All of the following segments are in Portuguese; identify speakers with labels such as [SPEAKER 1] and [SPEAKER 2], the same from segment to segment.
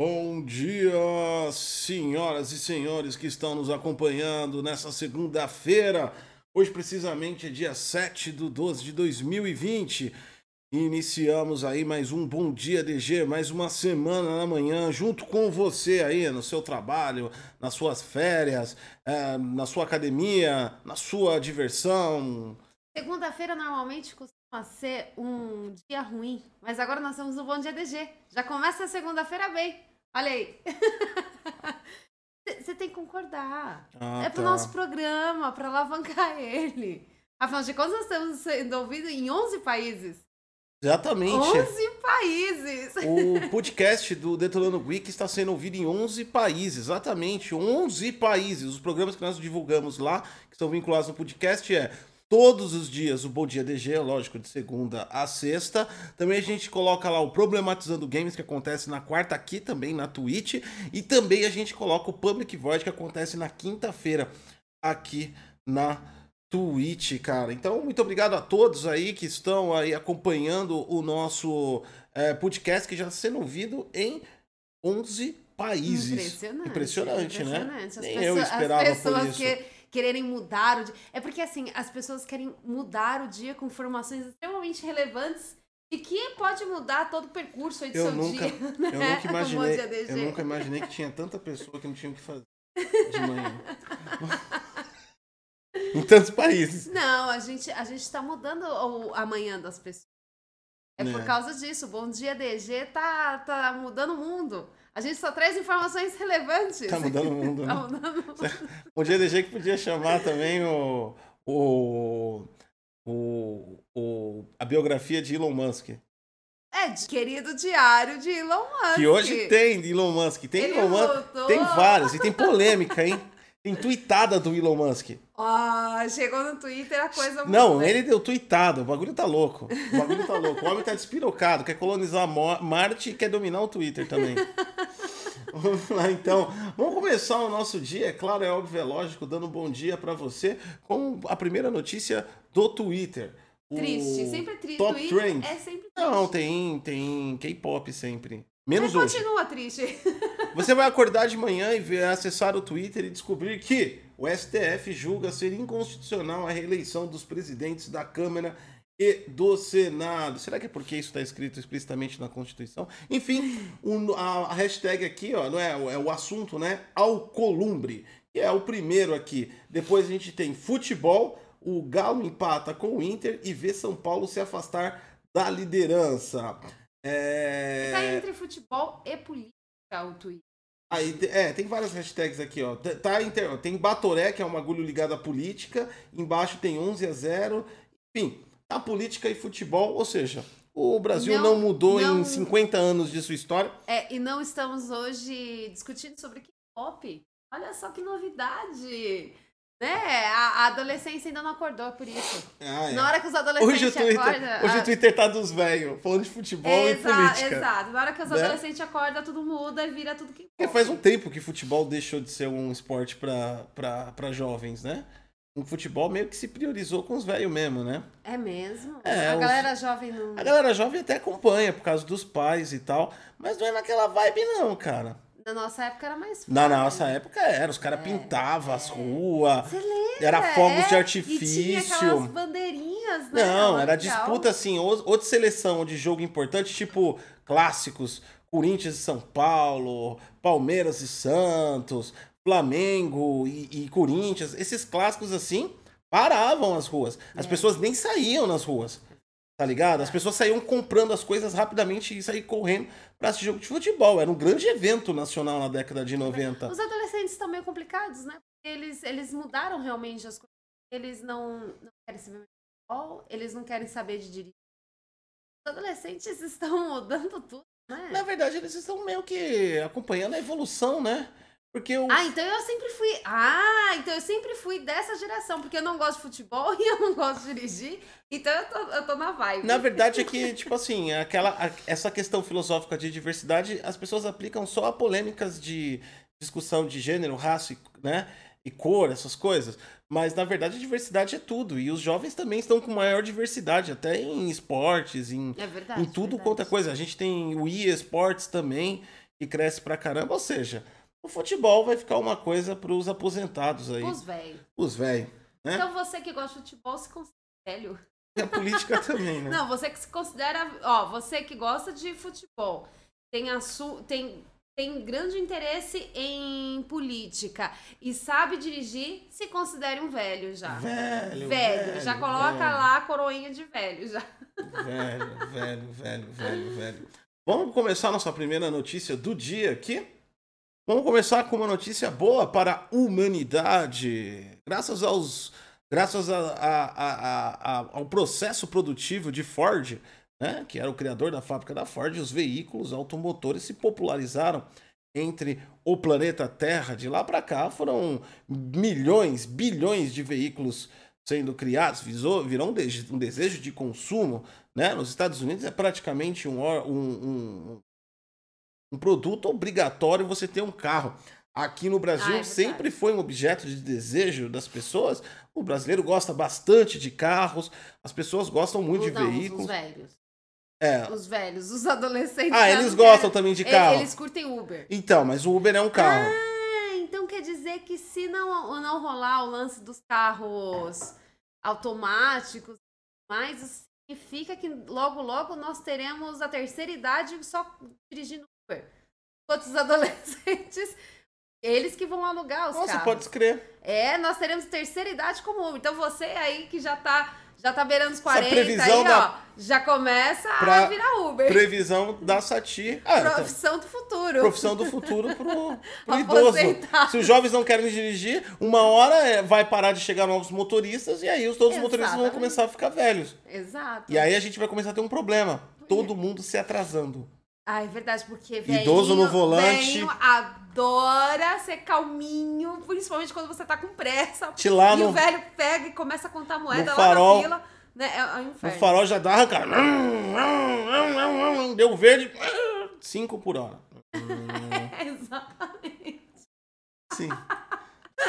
[SPEAKER 1] Bom dia, senhoras e senhores que estão nos acompanhando nessa segunda-feira. Hoje, precisamente, é dia 7 de 12 de 2020. Iniciamos aí mais um Bom Dia DG, mais uma semana na manhã, junto com você aí no seu trabalho, nas suas férias, é, na sua academia, na sua diversão.
[SPEAKER 2] Segunda-feira normalmente costuma ser um dia ruim, mas agora nós temos o Bom Dia DG. Já começa a segunda-feira bem. Olha aí. Você tem que concordar.
[SPEAKER 1] Ah,
[SPEAKER 2] é pro
[SPEAKER 1] tá.
[SPEAKER 2] nosso programa, pra alavancar ele. Afinal de contas, nós estamos sendo ouvidos em 11 países.
[SPEAKER 1] Exatamente.
[SPEAKER 2] 11 países!
[SPEAKER 1] O podcast do Detonando Week está sendo ouvido em 11 países, exatamente, 11 países. Os programas que nós divulgamos lá, que estão vinculados no podcast, é todos os dias o Bom Dia DG, lógico, de segunda a sexta. Também a gente coloca lá o Problematizando Games, que acontece na quarta aqui também na Twitch. E também a gente coloca o Public Void, que acontece na quinta-feira aqui na Twitch, cara. Então, muito obrigado a todos aí que estão aí acompanhando o nosso é, podcast, que já está sendo ouvido em 11 países.
[SPEAKER 2] Impressionante.
[SPEAKER 1] Impressionante, né?
[SPEAKER 2] impressionante. As
[SPEAKER 1] Nem
[SPEAKER 2] pessoas,
[SPEAKER 1] eu esperava por isso.
[SPEAKER 2] que quererem mudar o dia. É porque assim, as pessoas querem mudar o dia com informações extremamente relevantes e que pode mudar todo o percurso aí do
[SPEAKER 1] Eu
[SPEAKER 2] seu
[SPEAKER 1] nunca,
[SPEAKER 2] dia.
[SPEAKER 1] eu
[SPEAKER 2] né?
[SPEAKER 1] nunca
[SPEAKER 2] O Bom
[SPEAKER 1] imaginei,
[SPEAKER 2] Dia DG.
[SPEAKER 1] eu nunca imaginei que tinha tanta pessoa que não tinha o que fazer de manhã. em tantos países.
[SPEAKER 2] Não, a gente, a gente tá mudando o amanhã das pessoas. É,
[SPEAKER 1] É.
[SPEAKER 2] por causa disso. Bom Dia DG tá, tá mudando o mundo. A gente só traz informações relevantes.
[SPEAKER 1] Tá mudando o mundo,
[SPEAKER 2] Tá
[SPEAKER 1] né?
[SPEAKER 2] mudando o mundo.
[SPEAKER 1] O dia DG que podia chamar também o, o, o, o- a biografia de Elon Musk.
[SPEAKER 2] É, de- querido diário de Elon Musk.
[SPEAKER 1] Que hoje tem de Elon Musk. Tem
[SPEAKER 2] Ele
[SPEAKER 1] Elon Musk.
[SPEAKER 2] voltou.
[SPEAKER 1] Tem várias. E tem polêmica, hein? Tem tweetada do Elon Musk.
[SPEAKER 2] Ah, chegou no Twitter a coisa
[SPEAKER 1] Não,
[SPEAKER 2] mudou.
[SPEAKER 1] ele deu tweetada. O bagulho tá louco. O bagulho tá louco. O homem tá despirocado. Quer colonizar Marte e quer dominar o Twitter também. Vamos lá, então. Vamos começar o nosso dia. É claro, é óbvio, é lógico. Dando um bom dia pra você com a primeira notícia do Twitter.
[SPEAKER 2] Triste, sempre triste.
[SPEAKER 1] Top
[SPEAKER 2] Twitter
[SPEAKER 1] Trend.
[SPEAKER 2] É sempre triste.
[SPEAKER 1] Não, tem, tem K-pop sempre. Menos
[SPEAKER 2] Mas
[SPEAKER 1] hoje.
[SPEAKER 2] continua triste.
[SPEAKER 1] Você vai acordar de manhã e ver, acessar o Twitter e descobrir que o STF julga ser inconstitucional a reeleição dos presidentes da Câmara e do Senado. Será que é porque isso está escrito explicitamente na Constituição? Enfim, a, a hashtag aqui, ó, não é, é o assunto, né? Alcolumbre, que é o primeiro aqui. Depois a gente tem futebol, o Galo empata com o Inter e vê São Paulo se afastar da liderança. É...
[SPEAKER 2] Tá entre futebol e política o Twitter.
[SPEAKER 1] Aí, é, tem várias hashtags aqui, ó. Tá, inter- tem Batoré, que é um bagulho ligado à política. Embaixo tem 11 a 0. Enfim, a política e futebol, ou seja, o Brasil não,
[SPEAKER 2] Não-
[SPEAKER 1] mudou
[SPEAKER 2] não-
[SPEAKER 1] em 50 anos de sua história.
[SPEAKER 2] É, e não estamos hoje discutindo sobre K-pop. Olha só que novidade. Né? A, a adolescência ainda não acordou por isso.
[SPEAKER 1] Ah, é.
[SPEAKER 2] Na hora que os adolescentes
[SPEAKER 1] Hoje, o Twitter,
[SPEAKER 2] acordam...
[SPEAKER 1] hoje
[SPEAKER 2] a-
[SPEAKER 1] o Twitter tá dos velhos, falando de futebol e
[SPEAKER 2] Exa-
[SPEAKER 1] política.
[SPEAKER 2] Exato. Na hora que os
[SPEAKER 1] né?
[SPEAKER 2] adolescentes acordam, tudo muda e vira tudo que
[SPEAKER 1] Porque faz um tempo que futebol deixou de ser um esporte para jovens, né? O futebol meio que se priorizou com os velhos mesmo, né?
[SPEAKER 2] É mesmo?
[SPEAKER 1] É,
[SPEAKER 2] a
[SPEAKER 1] os-
[SPEAKER 2] galera jovem não...
[SPEAKER 1] A galera jovem até acompanha por causa dos pais e tal, mas não é naquela vibe não, cara.
[SPEAKER 2] Na nossa época era mais fácil.
[SPEAKER 1] Na nossa época era, os caras pintavam as ruas,
[SPEAKER 2] Você lembra?
[SPEAKER 1] era fogos
[SPEAKER 2] É,
[SPEAKER 1] de
[SPEAKER 2] E
[SPEAKER 1] artifício.
[SPEAKER 2] tinha aquelas bandeirinhas, né?
[SPEAKER 1] Não, era disputa assim, ou, ou de seleção ou de jogo importante, tipo clássicos, Corinthians e São Paulo, Palmeiras e Santos, Flamengo e, e Corinthians, esses clássicos assim, paravam as ruas. As
[SPEAKER 2] É.
[SPEAKER 1] pessoas nem saíam nas ruas. Tá ligado? As pessoas saíam comprando as coisas rapidamente e saíam correndo pra assistir jogo de futebol. Era um grande evento nacional na década de 90.
[SPEAKER 2] Os adolescentes estão meio complicados, né? Eles, eles mudaram realmente as coisas. Eles não, não querem saber de futebol, eles não querem saber de dirigir. Os adolescentes estão mudando tudo, né?
[SPEAKER 1] Na verdade, eles estão meio que acompanhando a evolução, né? Porque o
[SPEAKER 2] Ah, então eu sempre fui. Ah, então eu sempre fui dessa geração, porque eu não gosto de futebol e eu não gosto de dirigir. Então eu tô, eu tô na vibe.
[SPEAKER 1] Na verdade é que, tipo assim, aquela, essa questão filosófica de diversidade, as pessoas aplicam só a polêmicas de discussão de gênero, raça, e, né? E cor, essas coisas. Mas na verdade a diversidade é tudo. E os jovens também estão com maior diversidade, até em esportes, em,
[SPEAKER 2] É verdade.
[SPEAKER 1] em tudo
[SPEAKER 2] verdade.
[SPEAKER 1] quanto é coisa. A gente tem o eSports também, que cresce pra caramba. Ou seja, o futebol vai ficar uma coisa pros aposentados aí.
[SPEAKER 2] Os velhos.
[SPEAKER 1] Os velhos. Né?
[SPEAKER 2] Então você que gosta de futebol se considera velho.
[SPEAKER 1] E a política também, né?
[SPEAKER 2] Não, você que se considera. Ó, você que gosta de futebol, tem, a su, tem, tem grande interesse em política e sabe dirigir, se considere um velho já.
[SPEAKER 1] Velho,
[SPEAKER 2] velho. já coloca
[SPEAKER 1] velho.
[SPEAKER 2] lá a coroinha de velho já.
[SPEAKER 1] Velho, velho, velho, velho, velho. Vamos começar nossa primeira notícia do dia aqui? Vamos começar com uma notícia boa para a humanidade. Graças aos. Graças a, a- a- ao processo produtivo de Ford, né, que era o criador da fábrica da Ford, os veículos automotores se popularizaram entre o planeta Terra. De lá para cá foram milhões, bilhões de veículos sendo criados, visou, virou um, de- desejo de consumo. Né? Nos Estados Unidos é praticamente um, um, um, produto obrigatório você ter um carro. Aqui no Brasil
[SPEAKER 2] Ah, é
[SPEAKER 1] sempre foi um objeto de desejo das pessoas. O brasileiro gosta bastante de carros, as pessoas gostam muito de
[SPEAKER 2] Não, os-
[SPEAKER 1] veículos.
[SPEAKER 2] Os velhos.
[SPEAKER 1] É.
[SPEAKER 2] Os velhos, os adolescentes.
[SPEAKER 1] Ah, eles gostam também de
[SPEAKER 2] Eles-
[SPEAKER 1] carro.
[SPEAKER 2] Eles curtem Uber.
[SPEAKER 1] Então, mas o Uber é um carro.
[SPEAKER 2] Ah, então quer dizer que se não, não rolar o lance dos carros automáticos, mas significa que logo, logo nós teremos a terceira idade só dirigindo Uber. Enquanto os adolescentes, eles que vão alugar os
[SPEAKER 1] Nossa,
[SPEAKER 2] carros.
[SPEAKER 1] pode crer.
[SPEAKER 2] É, nós teremos terceira idade como Uber. Então você aí que já tá, já tá beirando os 40,
[SPEAKER 1] previsão
[SPEAKER 2] aí,
[SPEAKER 1] da-
[SPEAKER 2] ó, já começa
[SPEAKER 1] Pra-
[SPEAKER 2] a virar Uber.
[SPEAKER 1] Previsão da Sati. Ah, tá.
[SPEAKER 2] Profissão do futuro.
[SPEAKER 1] profissão do futuro pro, pro idoso. Se os jovens não querem dirigir, uma hora é, vai parar de chegar novos motoristas e aí os todos os motoristas vão começar a ficar velhos.
[SPEAKER 2] Exato.
[SPEAKER 1] E aí a gente vai começar a ter um problema. Todo mundo se atrasando.
[SPEAKER 2] Ah, é verdade, porque
[SPEAKER 1] Idoso no
[SPEAKER 2] velhinho-
[SPEAKER 1] volante.
[SPEAKER 2] velhinho adora ser calminho, principalmente quando você tá com pressa.
[SPEAKER 1] Te lá
[SPEAKER 2] e
[SPEAKER 1] no,
[SPEAKER 2] o velho pega e começa a contar moeda lá
[SPEAKER 1] farol.
[SPEAKER 2] na fila. Né? É, é um
[SPEAKER 1] no
[SPEAKER 2] inferno.
[SPEAKER 1] farol já dá arrancar. Deu verde. 5 por hora.
[SPEAKER 2] Exatamente.
[SPEAKER 1] Sim.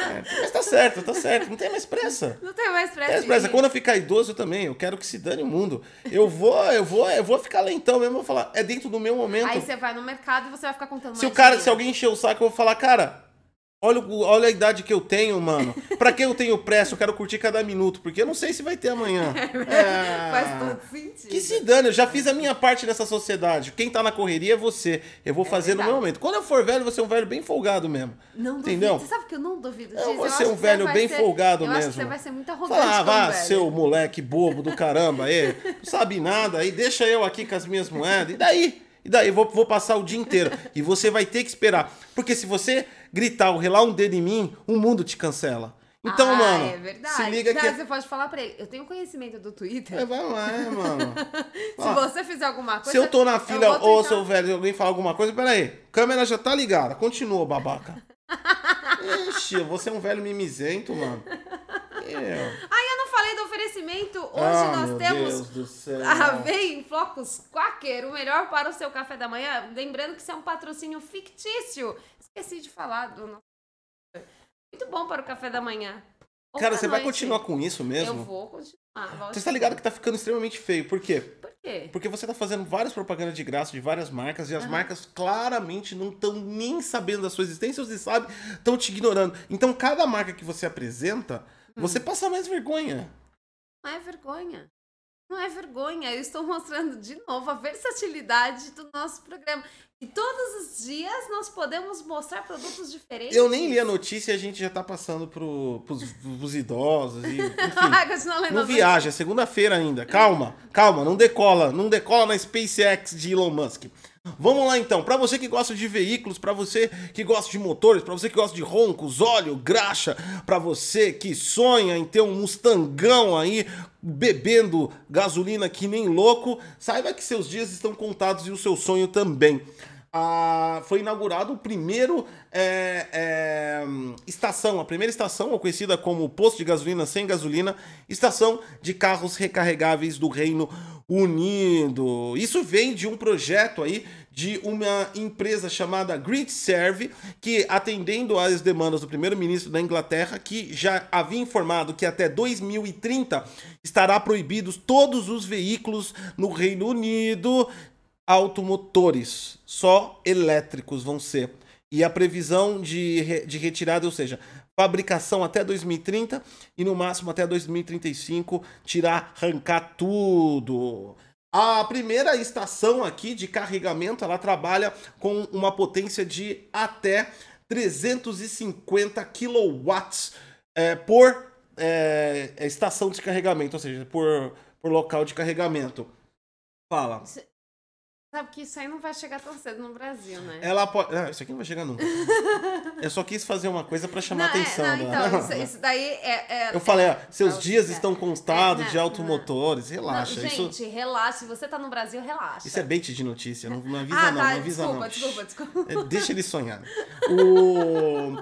[SPEAKER 1] É, mas tá certo, tá certo. Não tem mais pressa.
[SPEAKER 2] Não tem mais pressa.
[SPEAKER 1] É,
[SPEAKER 2] de
[SPEAKER 1] pressa. Quando eu ficar idoso eu também, eu quero que se dane o mundo. Eu vou, eu vou, eu vou ficar lentão mesmo, eu vou falar, é dentro do meu momento.
[SPEAKER 2] Aí você vai no mercado e você vai ficar contando
[SPEAKER 1] Se o
[SPEAKER 2] mais
[SPEAKER 1] cara,
[SPEAKER 2] dinheiro.
[SPEAKER 1] se alguém encher o saco, eu vou falar, cara, olha, olha a idade que eu tenho, mano. Pra que eu tenho pressa? Eu quero curtir cada minuto, porque eu não sei se vai ter amanhã. É.
[SPEAKER 2] Faz todo sentido.
[SPEAKER 1] Que se dane, eu já fiz a minha parte nessa sociedade. Quem tá na correria é você. Eu vou fazer no
[SPEAKER 2] verdade.
[SPEAKER 1] meu momento. Quando eu for velho, eu vou ser um velho bem folgado mesmo.
[SPEAKER 2] Não duvido.
[SPEAKER 1] Entendeu?
[SPEAKER 2] Você sabe que eu não duvido disso?
[SPEAKER 1] Eu vou ser um
[SPEAKER 2] que você
[SPEAKER 1] velho bem
[SPEAKER 2] ser-
[SPEAKER 1] folgado
[SPEAKER 2] eu acho que
[SPEAKER 1] mesmo.
[SPEAKER 2] você vai ser muito arrogante
[SPEAKER 1] Fala, ah, vá, seu moleque bobo do caramba aí. Não sabe nada aí, deixa eu aqui com as minhas moedas. E daí? E daí? Vou, vou passar o dia inteiro. E você vai ter que esperar. Porque se você gritar ou relar um dedo em mim, o mundo te cancela. Então,
[SPEAKER 2] ah,
[SPEAKER 1] mano,
[SPEAKER 2] é verdade.
[SPEAKER 1] se liga
[SPEAKER 2] Não,
[SPEAKER 1] que.
[SPEAKER 2] Você pode falar pra ele. Eu tenho conhecimento do Twitter.
[SPEAKER 1] É, vai lá, é, mano.
[SPEAKER 2] Se
[SPEAKER 1] Ó,
[SPEAKER 2] você fizer alguma coisa.
[SPEAKER 1] Se eu tô na fila, ô
[SPEAKER 2] tentar-
[SPEAKER 1] seu velho, alguém fala alguma coisa, peraí. Câmera já tá ligada. Continua, babaca. Ixi, eu vou ser um velho mimizento, mano. Eu.
[SPEAKER 2] Ai, eu não falei do oferecimento. Hoje
[SPEAKER 1] Ah,
[SPEAKER 2] nós
[SPEAKER 1] meu
[SPEAKER 2] temos
[SPEAKER 1] Deus do céu.
[SPEAKER 2] a Vem Flocos Quaker, o melhor para o seu café da manhã. Lembrando que isso é um patrocínio fictício. Esqueci de falar do nosso. Muito bom para o café da manhã. Ou
[SPEAKER 1] Cara, você vai
[SPEAKER 2] noite.
[SPEAKER 1] continuar com isso
[SPEAKER 2] Eu
[SPEAKER 1] mesmo?
[SPEAKER 2] vou continuar.
[SPEAKER 1] Você tá ligado que tá ficando extremamente feio. Por quê?
[SPEAKER 2] Por quê?
[SPEAKER 1] Porque você tá fazendo várias propagandas de graça de várias marcas e as
[SPEAKER 2] Aham.
[SPEAKER 1] marcas claramente não estão nem sabendo da sua existência, ou se sabe, estão te ignorando. Então, cada marca que você apresenta,
[SPEAKER 2] Hum.
[SPEAKER 1] você passa mais vergonha.
[SPEAKER 2] Não é vergonha. Não é vergonha. Eu estou mostrando de novo a versatilidade do nosso programa. E todos os dias nós podemos mostrar produtos diferentes.
[SPEAKER 1] Eu nem li a notícia e a gente já tá passando pros, pros idosos e, enfim. Não viaja, é segunda-feira ainda. Calma, calma, não decola, não decola na SpaceX de Elon Musk. Vamos lá então, Pra você que gosta de veículos, pra você que gosta de motores, pra você que gosta de roncos, óleo, graxa, pra você que sonha em ter um Mustangão aí bebendo gasolina que nem louco, saiba que seus dias estão contados e o seu sonho também. Ah, foi inaugurado o primeiro é, é, estação, a primeira estação, conhecida como posto de gasolina sem gasolina, estação de carros recarregáveis do Reino Unido. Isso vem de um projeto aí de uma empresa chamada GridServe, que atendendo às demandas do primeiro-ministro da Inglaterra, que já havia informado que até 2030 estará proibidos todos os veículos no Reino Unido automotores, só elétricos vão ser. E a previsão de, de retirada, ou seja, fabricação até 2030 e no máximo até 2035 tirar, arrancar tudo. A primeira estação aqui de carregamento, ela trabalha com uma potência de até 350 kilowatts é, por é, estação de carregamento, ou seja, por, por local de carregamento. Fala.
[SPEAKER 2] Sabe que isso aí não vai chegar tão cedo no Brasil, né?
[SPEAKER 1] Ela pode. Ah, isso aqui não vai chegar nunca. Eu só quis fazer uma coisa pra chamar
[SPEAKER 2] não,
[SPEAKER 1] atenção.
[SPEAKER 2] É, não,
[SPEAKER 1] da-
[SPEAKER 2] então, isso, isso daí é. é-
[SPEAKER 1] Eu falei, ó, seus
[SPEAKER 2] é
[SPEAKER 1] dias
[SPEAKER 2] é.
[SPEAKER 1] estão constados
[SPEAKER 2] É,
[SPEAKER 1] de
[SPEAKER 2] não,
[SPEAKER 1] automotores.
[SPEAKER 2] não,
[SPEAKER 1] Relaxa.
[SPEAKER 2] gente,
[SPEAKER 1] isso,
[SPEAKER 2] relaxa. Se você tá no Brasil, relaxa.
[SPEAKER 1] isso é bait de notícia. Não, não avisa,
[SPEAKER 2] ah,
[SPEAKER 1] não.
[SPEAKER 2] tá.
[SPEAKER 1] não avisa,
[SPEAKER 2] desculpa,
[SPEAKER 1] não.
[SPEAKER 2] desculpa, desculpa.
[SPEAKER 1] É, Deixa ele sonhar. O...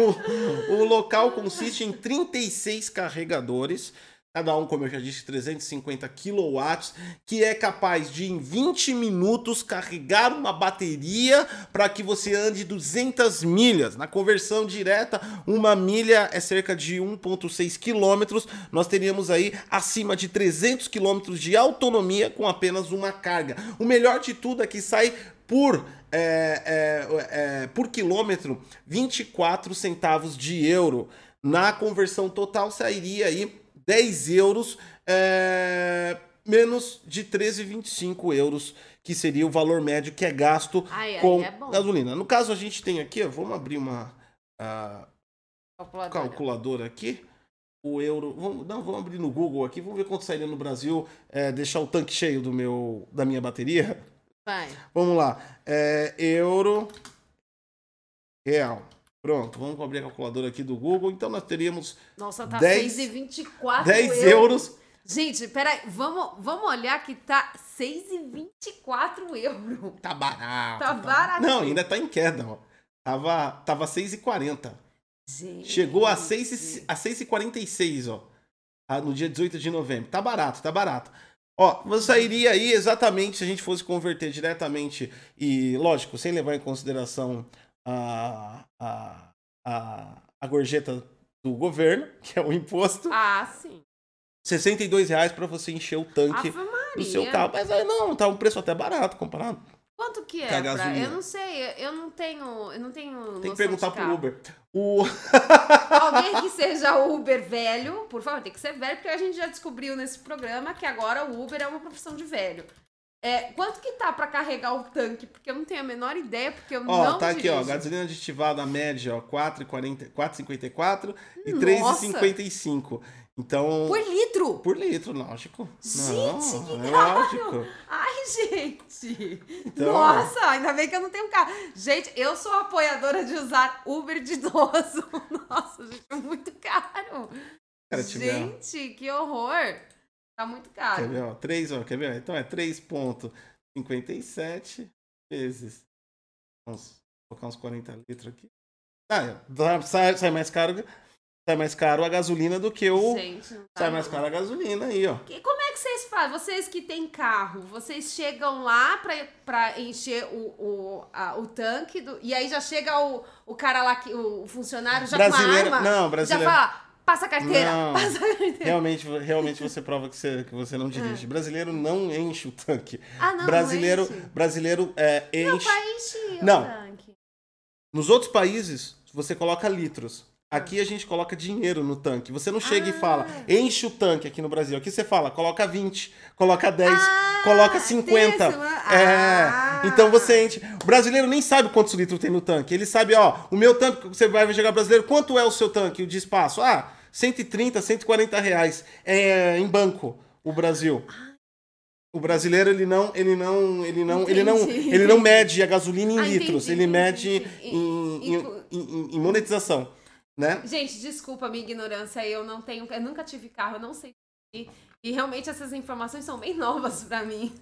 [SPEAKER 1] o... o local consiste em 36 carregadores, cada um, como eu já disse, 350 kW, que é capaz de, em 20 minutos, carregar uma bateria para que você ande 200 milhas. Na conversão direta, uma milha é cerca de 1,6 quilômetros. Nós teríamos aí acima de 300 quilômetros de autonomia com apenas uma carga. O melhor de tudo é que sai por é, é, é, por quilômetro 24 centavos de euro. Na conversão total sairia aí 10 euros é, menos de 13,25 euros, que seria o valor médio que é gasto
[SPEAKER 2] Ai,
[SPEAKER 1] com
[SPEAKER 2] é bom.
[SPEAKER 1] gasolina. No caso, a gente tem aqui, ó, vamos abrir uma ah,
[SPEAKER 2] Calculadora.
[SPEAKER 1] calculadora aqui. O euro. Vamos, não, vamos abrir no Google aqui. Vamos ver quanto sairia no Brasil é, deixar o tanque cheio do meu, da minha bateria.
[SPEAKER 2] Vai.
[SPEAKER 1] Vamos lá. É, euro. Real. Pronto, vamos abrir a calculadora aqui do Google. Então nós teríamos
[SPEAKER 2] Nossa, tá
[SPEAKER 1] 10
[SPEAKER 2] 6,24
[SPEAKER 1] 10 euros.
[SPEAKER 2] Gente, peraí, vamos, vamos olhar que tá 6,24 euros.
[SPEAKER 1] Tá barato.
[SPEAKER 2] Tá barato.
[SPEAKER 1] Não, ainda tá em queda, ó. Tava, tava 6,40.
[SPEAKER 2] Gente.
[SPEAKER 1] Chegou a 6 e- a 6,46, ó. Ah, No dia 18 de novembro. Tá barato, tá barato. Ó, você sairia aí exatamente se a gente fosse converter diretamente e, lógico, sem levar em consideração a, a, a, a gorjeta do governo, que é o imposto,
[SPEAKER 2] Ah, sim.
[SPEAKER 1] 62 reais para você encher o tanque do seu carro. Mas aí não, tá um preço até barato comparado.
[SPEAKER 2] Quanto que é? Pra-. Eu não sei, eu não tenho. Eu não tenho.
[SPEAKER 1] Tem que perguntar pro Uber. O...
[SPEAKER 2] Alguém que seja Uber velho, por favor, tem que ser velho, porque a gente já descobriu nesse programa que agora o Uber é uma profissão de velho. É, quanto que tá pra carregar o tanque? Porque eu não tenho a menor ideia, porque eu
[SPEAKER 1] Ó,
[SPEAKER 2] não
[SPEAKER 1] tá aqui, ó,
[SPEAKER 2] dirijo.
[SPEAKER 1] gasolina aditivada média, ó, 4,40 4,54 e
[SPEAKER 2] Nossa!
[SPEAKER 1] 3,55. Então,
[SPEAKER 2] Por litro!
[SPEAKER 1] por litro, lógico.
[SPEAKER 2] Gente,
[SPEAKER 1] não,
[SPEAKER 2] que
[SPEAKER 1] é lógico.
[SPEAKER 2] Ai, gente!
[SPEAKER 1] Então-
[SPEAKER 2] Nossa, ainda bem que eu não tenho carro. Gente, eu sou apoiadora de usar Uber de idoso. Nossa, gente, é muito caro.
[SPEAKER 1] Cara,
[SPEAKER 2] gente, que horror. Tá muito
[SPEAKER 1] Quer
[SPEAKER 2] caro.
[SPEAKER 1] ver, ó, 3, ó, quer ver? Então é 3,57 vezes. Vamos colocar uns 40 litros aqui. Ah, é, sai, sai mais caro. Sai mais caro a gasolina do que o.
[SPEAKER 2] Gente, tá
[SPEAKER 1] Sai mais caro a gasolina aí, ó.
[SPEAKER 2] E como é que vocês fazem? Vocês que têm carro, vocês chegam lá pra, pra encher o, o, a- o tanque do- e aí já chega o, o cara lá, que, o funcionário já
[SPEAKER 1] Brasileiro-
[SPEAKER 2] com a arma.
[SPEAKER 1] não, brasileiro-
[SPEAKER 2] Já fala, passa a carteira,
[SPEAKER 1] Não.
[SPEAKER 2] passa a carteira.
[SPEAKER 1] Realmente, realmente você prova que você, que você não dirige. Brasileiro não enche o tanque.
[SPEAKER 2] Ah, não,
[SPEAKER 1] brasileiro,
[SPEAKER 2] não enche.
[SPEAKER 1] brasileiro é, enche.
[SPEAKER 2] pra encher
[SPEAKER 1] Não.
[SPEAKER 2] o tanque.
[SPEAKER 1] Nos outros países, você coloca litros. Aqui a gente coloca dinheiro no tanque. Você não chega e
[SPEAKER 2] Ah.
[SPEAKER 1] fala, enche o tanque aqui no Brasil. Aqui você fala, coloca 20, coloca 10,
[SPEAKER 2] Ah,
[SPEAKER 1] coloca 50.
[SPEAKER 2] tem isso,
[SPEAKER 1] É.
[SPEAKER 2] ah.
[SPEAKER 1] Então você enche. O brasileiro nem sabe quantos litros tem no tanque. Ele sabe, ó, o meu tanque, você vai chegar brasileiro, quanto é o seu tanque de espaço? Ah, 130, 140 reais. É em banco, o Brasil. O brasileiro, ele não, ele não, ele não, ele não,
[SPEAKER 2] Entendi,
[SPEAKER 1] ele não
[SPEAKER 2] entendi.
[SPEAKER 1] mede a gasolina em
[SPEAKER 2] Ah,
[SPEAKER 1] litros,
[SPEAKER 2] entendi,
[SPEAKER 1] ele
[SPEAKER 2] entendi,
[SPEAKER 1] mede
[SPEAKER 2] entendi.
[SPEAKER 1] em, em, em- em monetização, né?
[SPEAKER 2] Gente, desculpa a minha ignorância, eu não tenho, eu nunca tive carro, eu não sei. E realmente essas informações são bem novas pra mim.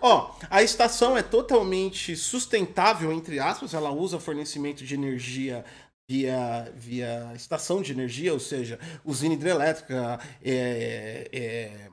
[SPEAKER 1] Ó, a estação é totalmente sustentável, entre aspas, ela usa fornecimento de energia via, via estação de energia, ou seja, usina hidrelétrica, é, é,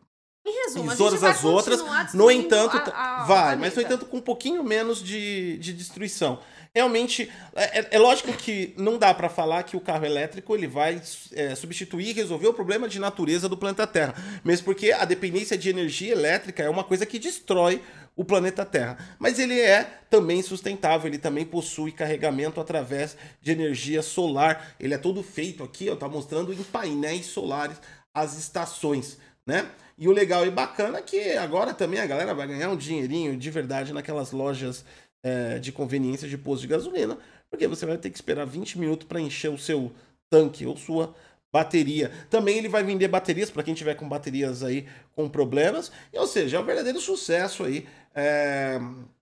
[SPEAKER 2] Em resumo,
[SPEAKER 1] e todas as outras. No entanto,
[SPEAKER 2] a- a-
[SPEAKER 1] vai, mas no
[SPEAKER 2] planeta.
[SPEAKER 1] entanto com um pouquinho menos de, de destruição. Realmente, é, é- é lógico que não dá pra falar que o carro elétrico ele vai é, substituir e resolver o problema de natureza do planeta Terra. Mesmo porque a dependência de energia elétrica é uma coisa que destrói o planeta Terra. Mas ele é também sustentável, ele também possui carregamento através de energia solar. Ele é todo feito aqui, ó, tá mostrando em painéis solares as estações, né? E o legal e bacana é que agora também a galera vai ganhar um dinheirinho de verdade naquelas lojas é, de conveniência de posto de gasolina, porque você vai ter que esperar 20 minutos para encher o seu tanque ou sua bateria. Também ele vai vender baterias para quem tiver com baterias aí com problemas, e, ou seja, é um verdadeiro sucesso aí é,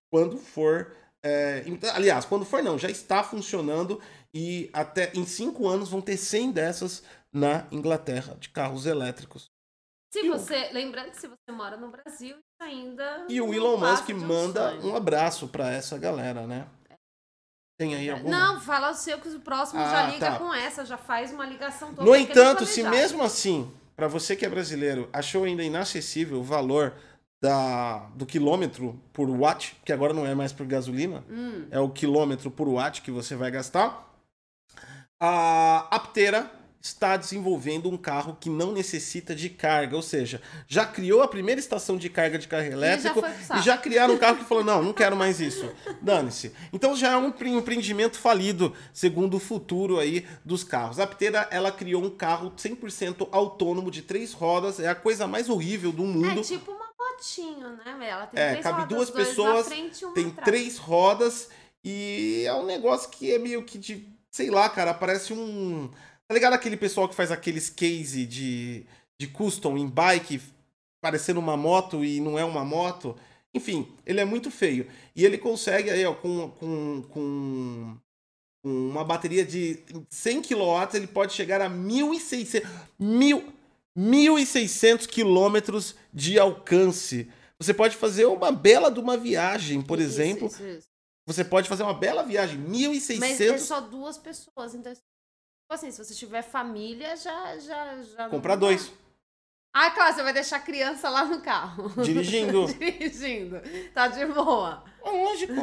[SPEAKER 1] quando for. é, então, aliás, quando for não, já está funcionando e até em cinco anos vão ter 100 dessas na Inglaterra de carros elétricos.
[SPEAKER 2] Se você, lembrando que se você mora no Brasil, ainda.
[SPEAKER 1] E o Elon Musk
[SPEAKER 2] um
[SPEAKER 1] manda
[SPEAKER 2] sonho.
[SPEAKER 1] um abraço para essa galera, né? Tem aí alguma?
[SPEAKER 2] Não, fala o seu que o próximo
[SPEAKER 1] Ah,
[SPEAKER 2] já liga
[SPEAKER 1] tá.
[SPEAKER 2] com essa, já faz uma ligação toda.
[SPEAKER 1] No entanto, se mesmo assim, para você que é brasileiro, achou ainda inacessível o valor da, do quilômetro por watt, que agora não é mais por gasolina,
[SPEAKER 2] Hum,
[SPEAKER 1] é o quilômetro por watt que você vai gastar, a Aptera está desenvolvendo um carro que não necessita de carga, ou seja, já criou a primeira estação de carga de carro elétrico
[SPEAKER 2] pro saco.
[SPEAKER 1] e já criaram um carro que falou: não, não quero mais isso. Dane-se. Então já é um empre- empreendimento falido, segundo o futuro aí dos carros. A Aptera, ela criou um carro 100% autônomo de três rodas, é a coisa mais horrível do mundo.
[SPEAKER 2] É tipo uma motinho, né? Ela tem
[SPEAKER 1] É,
[SPEAKER 2] três
[SPEAKER 1] cabe
[SPEAKER 2] rodas,
[SPEAKER 1] duas pessoas,
[SPEAKER 2] frente e
[SPEAKER 1] tem
[SPEAKER 2] atrás.
[SPEAKER 1] três rodas e é um negócio que é meio que de, sei lá, cara, parece um, tá ligado aquele pessoal que faz aqueles case de de custom em bike parecendo uma moto e não é uma moto? Enfim, ele é muito feio e ele consegue aí, ó, com com com uma bateria de 100 kW, ele pode chegar a 1.600 mil 1.600 quilômetros de alcance. Você pode fazer uma bela de uma viagem, por
[SPEAKER 2] Isso,
[SPEAKER 1] exemplo.
[SPEAKER 2] isso, isso.
[SPEAKER 1] Você pode fazer uma bela viagem,
[SPEAKER 2] Mas é
[SPEAKER 1] 1.600.
[SPEAKER 2] só duas pessoas, então. Tipo assim, se você tiver família, já. já, já não
[SPEAKER 1] Comprar dois,
[SPEAKER 2] Ah, claro, você vai deixar a criança lá no carro.
[SPEAKER 1] dirigindo.
[SPEAKER 2] Dirigindo. Tá de boa.
[SPEAKER 1] É lógico.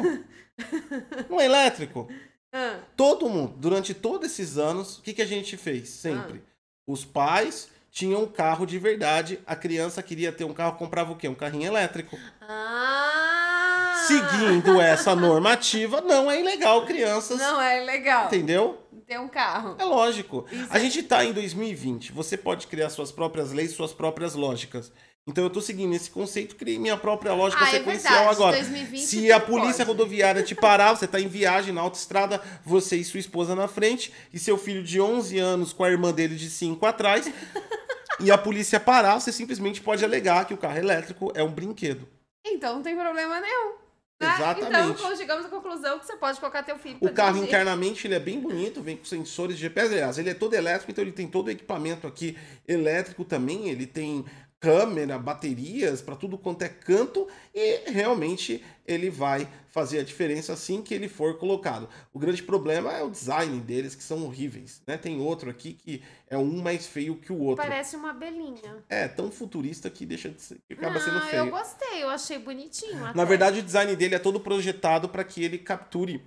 [SPEAKER 1] No elétrico.
[SPEAKER 2] Ah,
[SPEAKER 1] Todo mundo, durante todos esses anos, o que, que a gente fez? Sempre. Os pais tinham um carro de verdade, a criança queria ter um carro, comprava o quê? Um carrinho elétrico.
[SPEAKER 2] Ah!
[SPEAKER 1] Seguindo essa normativa, não é ilegal crianças.
[SPEAKER 2] Não é legal.
[SPEAKER 1] Entendeu?
[SPEAKER 2] Ter um carro.
[SPEAKER 1] É lógico.
[SPEAKER 2] Isso
[SPEAKER 1] A
[SPEAKER 2] é-
[SPEAKER 1] gente tá em 2020. Você pode criar suas próprias leis, suas próprias lógicas. Então eu tô seguindo esse conceito, criei minha própria lógica
[SPEAKER 2] Ah, é
[SPEAKER 1] sequencial
[SPEAKER 2] verdade.
[SPEAKER 1] agora.
[SPEAKER 2] 2020
[SPEAKER 1] Se a polícia
[SPEAKER 2] pode.
[SPEAKER 1] rodoviária te parar, você tá em viagem na autoestrada, você e sua esposa na frente, e seu filho de 11 anos com a irmã dele de 5 atrás, e a polícia parar, você simplesmente pode alegar que o carro elétrico é um brinquedo.
[SPEAKER 2] Então não tem problema nenhum. Né?
[SPEAKER 1] Exatamente.
[SPEAKER 2] Então chegamos à conclusão que você pode colocar teu filho
[SPEAKER 1] O carro
[SPEAKER 2] dirigir.
[SPEAKER 1] internamente ele é bem bonito, vem com sensores de GPS. Aliás, ele é todo elétrico, então ele tem todo o equipamento aqui elétrico também. Ele tem câmera, baterias para tudo quanto é canto e realmente ele vai fazer a diferença assim que ele for colocado. O grande problema é o design deles que são horríveis, né? Tem outro aqui que é um mais feio que o outro.
[SPEAKER 2] Parece uma abelhinha.
[SPEAKER 1] É tão futurista que deixa de ser, que acaba
[SPEAKER 2] não,
[SPEAKER 1] sendo
[SPEAKER 2] eu
[SPEAKER 1] feio.
[SPEAKER 2] gostei, eu achei bonitinho.
[SPEAKER 1] Na
[SPEAKER 2] até.
[SPEAKER 1] verdade, o design dele é todo projetado para que ele capture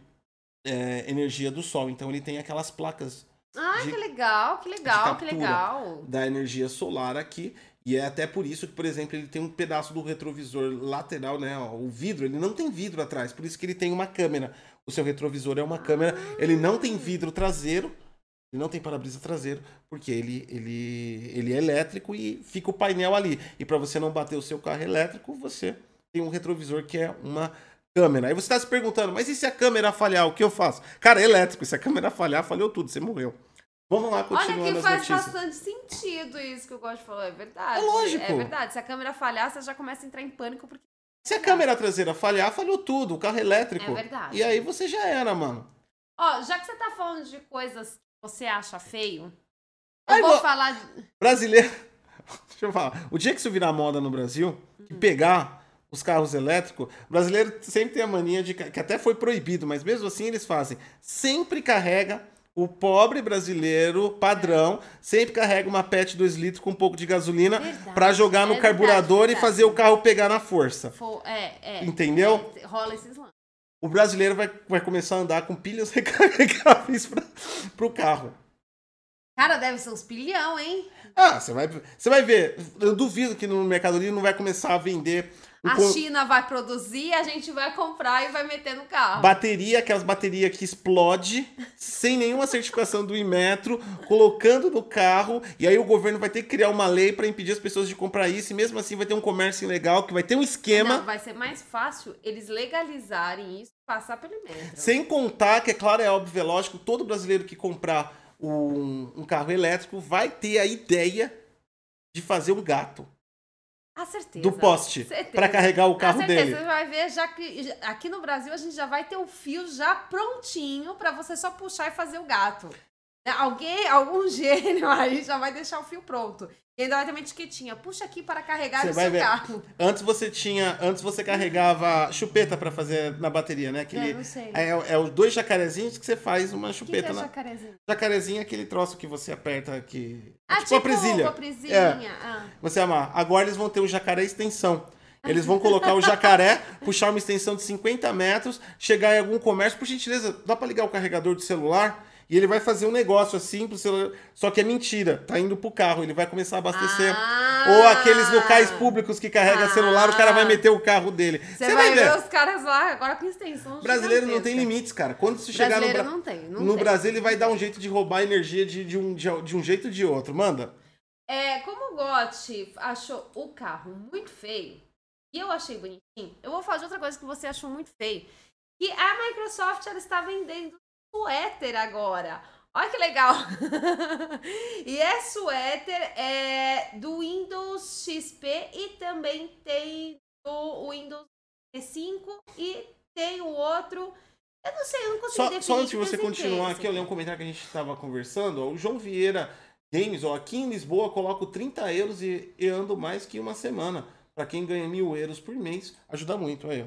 [SPEAKER 1] é, energia do sol. Então ele tem aquelas placas
[SPEAKER 2] Ah,
[SPEAKER 1] de-
[SPEAKER 2] que legal, que legal, que legal.
[SPEAKER 1] da energia solar aqui. E é até por isso que, por exemplo, ele tem um pedaço do retrovisor lateral, né? ó, o vidro, ele não tem vidro atrás, por isso que ele tem uma câmera. O seu retrovisor é uma câmera, ele não tem vidro traseiro, ele não tem para-brisa traseiro, porque ele, ele, ele é elétrico e fica o painel ali. E para você não bater o seu carro elétrico, você tem um retrovisor que é uma câmera. Aí você está se perguntando, mas e se a câmera falhar, o que eu faço? Cara, é elétrico, se a câmera falhar, falhou tudo, você morreu. Vamos lá,
[SPEAKER 2] Olha
[SPEAKER 1] continuando
[SPEAKER 2] que
[SPEAKER 1] as
[SPEAKER 2] faz
[SPEAKER 1] notícias.
[SPEAKER 2] bastante sentido isso que o Gosto falou, é verdade.
[SPEAKER 1] É lógico.
[SPEAKER 2] É verdade, se a câmera falhar, você já começa a entrar em pânico porque
[SPEAKER 1] Se a câmera traseira falhar, falhou tudo, o carro é elétrico.
[SPEAKER 2] É verdade.
[SPEAKER 1] E aí você já era, mano.
[SPEAKER 2] Ó, já que você tá falando de coisas que você acha feio, eu
[SPEAKER 1] Ai,
[SPEAKER 2] vou falar de...
[SPEAKER 1] Brasileiro. Deixa eu falar. O dia que isso virar moda no Brasil, que pegar os carros elétricos, brasileiro sempre tem a mania de. que até foi proibido, mas mesmo assim eles fazem. Sempre carrega O pobre brasileiro padrão sempre carrega uma PET 2 litros com um pouco de gasolina pra jogar no
[SPEAKER 2] é
[SPEAKER 1] carburador
[SPEAKER 2] verdade,
[SPEAKER 1] e fazer o carro pegar na força.
[SPEAKER 2] Fo- É, é.
[SPEAKER 1] Entendeu?
[SPEAKER 2] É, rola esses lances.
[SPEAKER 1] O brasileiro vai, vai começar a andar com pilhas recarregáveis pra, pro carro.
[SPEAKER 2] Cara, deve ser uns pilhão, hein?
[SPEAKER 1] Ah, você vai, você vai ver. Eu duvido que no Mercado Livre não vai começar a vender
[SPEAKER 2] A China vai produzir, a gente vai comprar e vai meter no carro.
[SPEAKER 1] bateria, aquelas baterias que explode sem nenhuma certificação do Inmetro, colocando no carro, e aí o governo vai ter que criar uma lei para impedir as pessoas de comprar isso, e mesmo assim vai ter um comércio ilegal, que vai ter um esquema,
[SPEAKER 2] Não, vai ser mais fácil eles legalizarem isso e passar pelo metro.
[SPEAKER 1] sem contar que, é claro, é óbvio, é lógico, todo brasileiro que comprar um, um carro elétrico vai ter a ideia de fazer um gato
[SPEAKER 2] A certeza.
[SPEAKER 1] do poste para carregar o
[SPEAKER 2] Com
[SPEAKER 1] carro
[SPEAKER 2] certeza,
[SPEAKER 1] dele.
[SPEAKER 2] Você vai ver, já que aqui no Brasil a gente já vai ter um fio já prontinho pra você só puxar e fazer o gato. Né? Alguém, algum gênio aí já vai deixar o fio pronto. E ainda vai ter uma etiquetinha. Puxa aqui para carregar
[SPEAKER 1] Você
[SPEAKER 2] o
[SPEAKER 1] vai
[SPEAKER 2] seu
[SPEAKER 1] ver.
[SPEAKER 2] carro.
[SPEAKER 1] Antes você tinha, antes você carregava chupeta para fazer na bateria, né? Aquele
[SPEAKER 2] É, não sei.
[SPEAKER 1] é, é os dois jacarezinhos que você faz uma
[SPEAKER 2] O que, que
[SPEAKER 1] chupeta
[SPEAKER 2] é
[SPEAKER 1] na
[SPEAKER 2] jacarezinho?
[SPEAKER 1] Jacarezinho é aquele troço que você aperta que. é
[SPEAKER 2] Ah,
[SPEAKER 1] tipo, a presilha.
[SPEAKER 2] a presilhinha. Ah.
[SPEAKER 1] Você amar. Agora eles vão ter o jacaré extensão. Eles vão colocar o jacaré, puxar uma extensão de 50 metros, chegar em algum comércio. Por gentileza, dá pra ligar o carregador do celular? E ele vai fazer um negócio assim pro celular. Só que é mentira. Tá indo pro carro. Ele vai começar a abastecer.
[SPEAKER 2] Ah!
[SPEAKER 1] Ou aqueles locais públicos que carrega celular, o cara vai meter o carro dele.
[SPEAKER 2] Você vai, ver os caras lá agora com extensão.
[SPEAKER 1] Brasileiro não tem limites, cara. Quando você chegar no,
[SPEAKER 2] não tem. Não
[SPEAKER 1] no
[SPEAKER 2] tem.
[SPEAKER 1] Brasil, ele vai dar um jeito de roubar energia de, de, um, de, de um jeito ou de outro. Manda.
[SPEAKER 2] É, como o Gotti achou o carro muito feio, e eu achei bonitinho, eu vou falar de outra coisa que você achou muito feio. Que a Microsoft ela está vendendo suéter agora. Olha que legal! e é suéter é, do Windows XP e também tem do Windows 5 e tem o outro. Eu não sei, eu não consigo
[SPEAKER 1] Só,
[SPEAKER 2] definir.
[SPEAKER 1] só antes de você continuar aqui, eu li um comentário que a gente estava conversando. ó, o João Vieira Games, ó, aqui em Lisboa coloco 30 euros e, e ando mais que uma semana. Pra quem ganha mil euros por mês, ajuda muito aí, ó.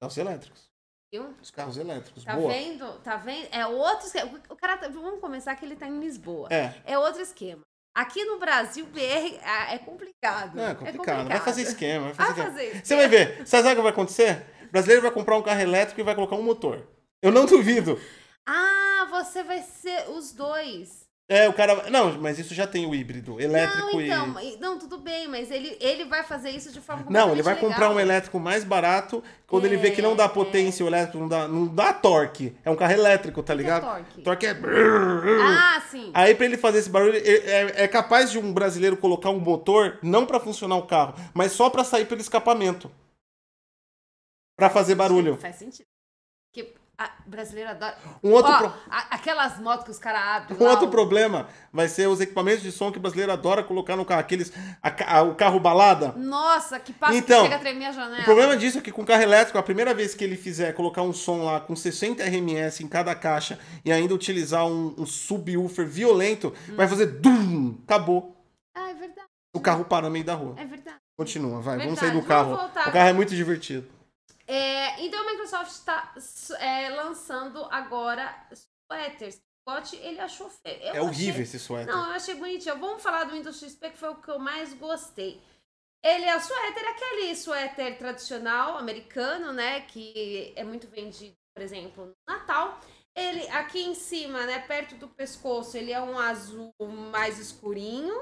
[SPEAKER 1] Carros elétricos.
[SPEAKER 2] Viu?
[SPEAKER 1] Os carros elétricos.
[SPEAKER 2] Tá
[SPEAKER 1] Boa.
[SPEAKER 2] vendo? Tá vendo? É outro esquema. O cara, tá- vamos começar que ele tá em Lisboa.
[SPEAKER 1] É.
[SPEAKER 2] É outro esquema. Aqui no Brasil, BR ah, é complicado.
[SPEAKER 1] Não, é complicado. Vai fazer esquema. Vai fazer
[SPEAKER 2] Vai
[SPEAKER 1] esquema.
[SPEAKER 2] fazer.
[SPEAKER 1] Você vai ver. Você sabe o que vai acontecer? O brasileiro vai comprar um carro elétrico e vai colocar um motor. Eu não duvido.
[SPEAKER 2] Ah, você vai ser os dois.
[SPEAKER 1] É, o cara. Não, mas isso já tem o híbrido, elétrico
[SPEAKER 2] não,
[SPEAKER 1] e.
[SPEAKER 2] então, mas- não, tudo bem, mas ele, ele vai fazer isso de forma
[SPEAKER 1] Não, ele vai
[SPEAKER 2] completamente
[SPEAKER 1] comprar um
[SPEAKER 2] legal.
[SPEAKER 1] elétrico mais barato. Quando ele vê que não
[SPEAKER 2] É,
[SPEAKER 1] dá
[SPEAKER 2] é.
[SPEAKER 1] potência, o elétrico não dá, não dá torque. É um carro elétrico, tá
[SPEAKER 2] O que é
[SPEAKER 1] ligado?
[SPEAKER 2] torque?
[SPEAKER 1] Torque é.
[SPEAKER 2] Ah, sim.
[SPEAKER 1] Aí pra ele fazer esse barulho, é, é- é capaz de um brasileiro colocar um motor, não pra funcionar o carro, mas só pra sair pelo escapamento. Pra fazer barulho.
[SPEAKER 2] Faz sentido. Porque a brasileira adora.
[SPEAKER 1] Um outro,
[SPEAKER 2] Ó,
[SPEAKER 1] pro-
[SPEAKER 2] a- aquelas motos que os caras abrem.
[SPEAKER 1] um
[SPEAKER 2] lá,
[SPEAKER 1] outro
[SPEAKER 2] o-
[SPEAKER 1] problema vai ser os equipamentos de som que o brasileiro adora colocar no carro. Aqueles. a a- o carro balada.
[SPEAKER 2] Nossa, que passa
[SPEAKER 1] Então,
[SPEAKER 2] que chega a tremer a janela.
[SPEAKER 1] O problema disso é que com carro elétrico, a primeira vez que ele fizer colocar um som lá com 60 RMS em cada caixa e ainda utilizar um, um subwoofer violento, vai fazer DUM! Acabou.
[SPEAKER 2] Ah, é verdade.
[SPEAKER 1] O carro para no meio da rua.
[SPEAKER 2] É verdade.
[SPEAKER 1] Continua, vai. Vamos
[SPEAKER 2] Verdade,
[SPEAKER 1] sair do
[SPEAKER 2] vamos
[SPEAKER 1] carro.
[SPEAKER 2] voltar.
[SPEAKER 1] O carro é muito divertido.
[SPEAKER 2] É, então a Microsoft está é, lançando agora suéteres. O ele achou feio. Eu
[SPEAKER 1] é horrível
[SPEAKER 2] achei-
[SPEAKER 1] esse suéter.
[SPEAKER 2] Não, eu achei bonitinho. Vamos falar do Windows XP, que foi o que eu mais gostei. Ele é o suéter, aquele suéter tradicional americano, né? Que é muito vendido, por exemplo, no Natal. Ele, aqui em cima, né, perto do pescoço, ele é um azul mais escurinho.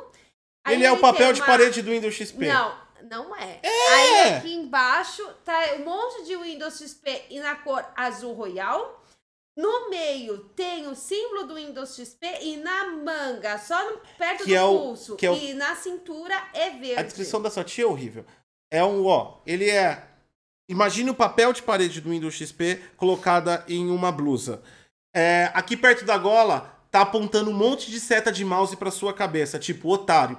[SPEAKER 2] Aí
[SPEAKER 1] ele é o papel de
[SPEAKER 2] uma-
[SPEAKER 1] parede do Windows XP.
[SPEAKER 2] Não, não é. Aí aqui embaixo tá um monte de Windows XP e na cor azul royal. No meio tem o símbolo do Windows XP e na manga, só no- perto
[SPEAKER 1] Que
[SPEAKER 2] do
[SPEAKER 1] é o-
[SPEAKER 2] pulso.
[SPEAKER 1] que é o-
[SPEAKER 2] E na cintura é verde.
[SPEAKER 1] A descrição da sua tia é horrível. É um, ó, ele é. Imagine o papel de parede do Windows XP colocada em uma blusa. É, aqui perto da gola tá apontando um monte de seta de mouse pra sua cabeça, tipo otário.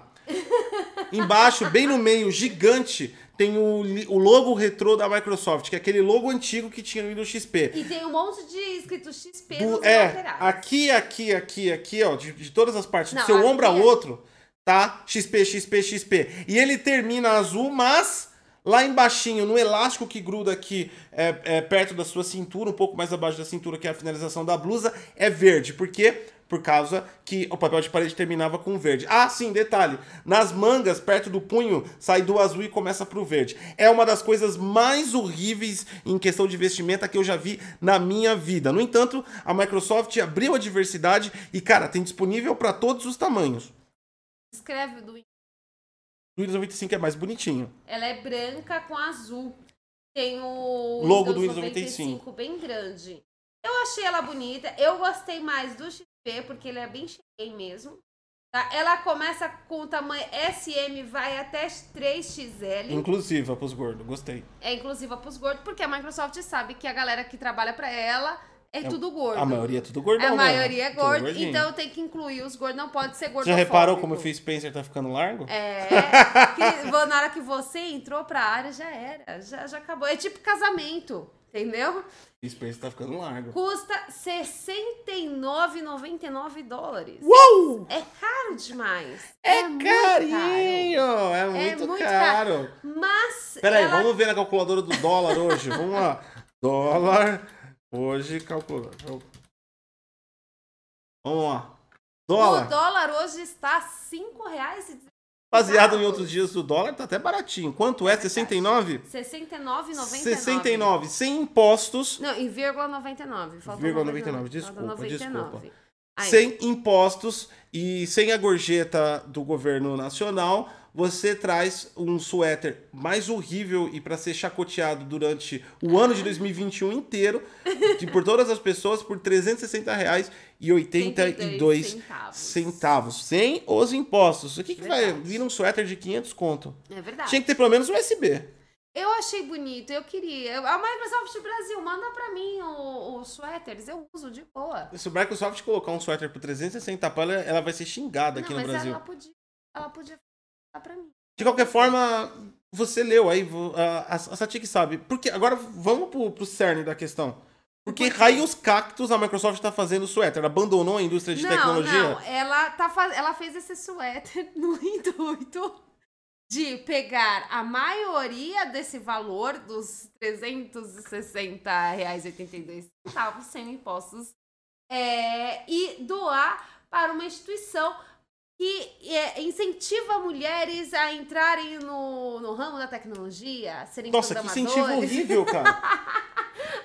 [SPEAKER 1] Embaixo, bem no meio, gigante, tem o, o logo retrô da Microsoft, que é aquele logo antigo que tinha no Windows XP.
[SPEAKER 2] E tem um monte de escrito XP
[SPEAKER 1] Do-
[SPEAKER 2] nos
[SPEAKER 1] é,
[SPEAKER 2] laterais.
[SPEAKER 1] aqui, aqui, aqui, aqui, ó, de, de todas as partes, do
[SPEAKER 2] Não,
[SPEAKER 1] seu ombro ao
[SPEAKER 2] é-
[SPEAKER 1] outro, tá? XP, XP, XP. E ele termina azul, mas Lá embaixinho, no elástico que gruda aqui é, é, perto da sua cintura, um pouco mais abaixo da cintura, que é a finalização da blusa, é verde. Por quê? Por causa que o papel de parede terminava com verde. Ah, sim, detalhe. Nas mangas, perto do punho, sai do azul e começa pro verde. É uma das coisas mais horríveis em questão de vestimenta que eu já vi na minha vida. No entanto, a Microsoft abriu a diversidade e, cara, tem disponível para todos os tamanhos.
[SPEAKER 2] Escreve do
[SPEAKER 1] O Windows 95 é mais bonitinho.
[SPEAKER 2] Ela é branca com azul. Tem o
[SPEAKER 1] Logo do Windows 95.
[SPEAKER 2] bem grande. Eu achei ela bonita. Eu gostei mais do XP, porque ele é bem cheio mesmo. Tá? Ela começa com o tamanho SM, vai até 3XL.
[SPEAKER 1] Inclusiva pros gordos, gostei.
[SPEAKER 2] É inclusiva pros gordos, porque a Microsoft sabe que a galera que trabalha pra ela é, tudo gordo.
[SPEAKER 1] A maioria é tudo gordão,
[SPEAKER 2] A maioria é gordo, então tem que incluir os gordos. Não pode ser gordo.
[SPEAKER 1] Já reparou como o Phil Spencer tá ficando largo?
[SPEAKER 2] É, que na hora que você entrou pra área, já era, já, já acabou. É tipo casamento, entendeu?
[SPEAKER 1] Phil Spencer tá ficando largo.
[SPEAKER 2] Custa R$ 69,99 dólares.
[SPEAKER 1] Uou!
[SPEAKER 2] É caro demais.
[SPEAKER 1] É,
[SPEAKER 2] muito
[SPEAKER 1] carinho! É muito,
[SPEAKER 2] muito
[SPEAKER 1] caro.
[SPEAKER 2] caro. Mas.
[SPEAKER 1] Peraí,
[SPEAKER 2] ela-
[SPEAKER 1] vamos ver na calculadora do dólar hoje. vamos lá. Dólar. Hoje calcula. Vamos lá.
[SPEAKER 2] O
[SPEAKER 1] Dólar.
[SPEAKER 2] dólar hoje está R$ 5,19.
[SPEAKER 1] Baseado em outros dias do dólar, tá até baratinho. Quanto é? 69?
[SPEAKER 2] R$ 69,99.
[SPEAKER 1] 69. Sem impostos.
[SPEAKER 2] Não, em vírgula 99. Faltou
[SPEAKER 1] Vírgula
[SPEAKER 2] 99.
[SPEAKER 1] 99, desculpa,
[SPEAKER 2] Falta 99.
[SPEAKER 1] desculpa.
[SPEAKER 2] Aí,
[SPEAKER 1] Sem impostos e sem a gorjeta do governo nacional, você traz um suéter mais horrível e para ser chacoteado durante o ano de 2021 inteiro, de, por todas as pessoas, por 360 reais e 82
[SPEAKER 2] centavos.
[SPEAKER 1] centavos. Sem os impostos. O que, que vai vir um suéter de 500 conto?
[SPEAKER 2] É verdade.
[SPEAKER 1] Tinha que ter pelo menos USB.
[SPEAKER 2] Eu achei bonito, eu queria. A Microsoft Brasil, manda pra mim os suéteres, eu uso de boa.
[SPEAKER 1] Se o Microsoft colocar um suéter por 360 pau, ela, ela vai ser xingada aqui
[SPEAKER 2] Não,
[SPEAKER 1] no
[SPEAKER 2] mas
[SPEAKER 1] Brasil.
[SPEAKER 2] ela podia, ela podia falar pra mim.
[SPEAKER 1] De qualquer forma, você leu aí, a, a, a Satik sabe. Porque agora vamos pro, pro cerne da questão. Porque raios cactos a Microsoft tá fazendo suéter? Ela abandonou a indústria de
[SPEAKER 2] não,
[SPEAKER 1] tecnologia?
[SPEAKER 2] não, ela, tá faz... ela fez esse suéter no intuito de pegar a maioria desse valor dos 360 reais e 82 centavos sem impostos é, e doar para uma instituição que é, incentiva mulheres a entrarem no, no ramo da tecnologia, a serem
[SPEAKER 1] Nossa, que incentivo horrível, cara.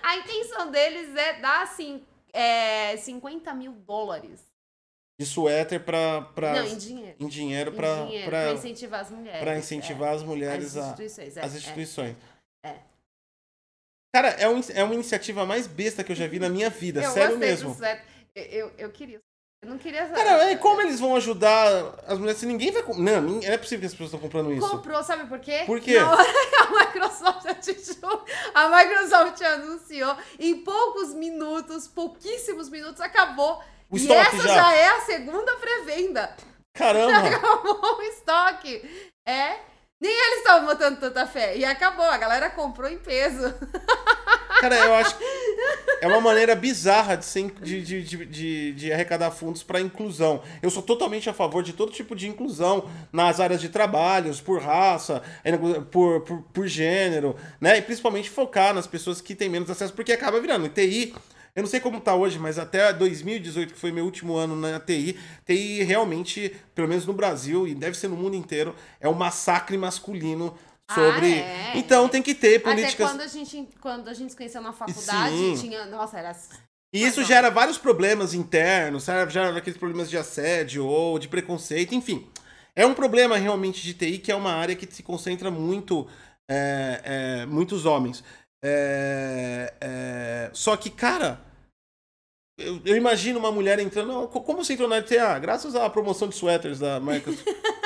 [SPEAKER 2] A intenção deles é dar assim, é, 50 mil dólares.
[SPEAKER 1] De suéter pra. pra
[SPEAKER 2] Não, em dinheiro.
[SPEAKER 1] em dinheiro pra, pra
[SPEAKER 2] incentivar as mulheres.
[SPEAKER 1] pra incentivar as
[SPEAKER 2] é,
[SPEAKER 1] mulheres
[SPEAKER 2] as
[SPEAKER 1] a.
[SPEAKER 2] instituições. é,
[SPEAKER 1] as
[SPEAKER 2] é.
[SPEAKER 1] instituições.
[SPEAKER 2] É.
[SPEAKER 1] Cara, é, um, é uma iniciativa mais besta que eu já vi na minha vida,
[SPEAKER 2] Eu
[SPEAKER 1] sério mesmo.
[SPEAKER 2] Eu, eu, eu queria. Eu não queria.
[SPEAKER 1] Cara, é, como eles vão ajudar as mulheres se ninguém vai. com- Não, não é possível que as pessoas estão comprando isso.
[SPEAKER 2] Comprou, sabe por quê?
[SPEAKER 1] Por quê?
[SPEAKER 2] Na hora que a Microsoft a Microsoft anunciou, em poucos minutos, pouquíssimos minutos, acabou.
[SPEAKER 1] O
[SPEAKER 2] e
[SPEAKER 1] estoque
[SPEAKER 2] essa
[SPEAKER 1] já.
[SPEAKER 2] já é a segunda pré-venda.
[SPEAKER 1] Caramba!
[SPEAKER 2] Acabou o estoque. É. Nem eles estavam botando tanta fé. E acabou, a galera comprou em peso.
[SPEAKER 1] Cara, eu acho que é uma maneira bizarra de, ser- de, de, de, de- arrecadar fundos para inclusão. Eu sou totalmente a favor de todo tipo de inclusão nas áreas de trabalhos, por raça, eh, por, por, por gênero, né? E principalmente focar nas pessoas que têm menos acesso, porque acaba virando. TI, eu não sei como tá hoje, mas até 2018, que foi meu último ano na TI, TI realmente, pelo menos no Brasil, e deve ser no mundo inteiro, é um massacre masculino sobre.
[SPEAKER 2] Ah, é?
[SPEAKER 1] Então tem que ter políticas.
[SPEAKER 2] Até quando a gente, quando a gente se conheceu na faculdade,
[SPEAKER 1] Sim.
[SPEAKER 2] tinha. Nossa, era.
[SPEAKER 1] E isso
[SPEAKER 2] Mas,
[SPEAKER 1] gera vários problemas internos, sabe? Gera aqueles problemas de assédio ou de preconceito, enfim. É um problema realmente de TI, que é uma área que se concentra muito é, é, muitos homens. É, é, só que, cara, eu, eu imagino uma mulher entrando. "Não, co- Como você entrou na TA? Graças à promoção de suéteres da Microsoft.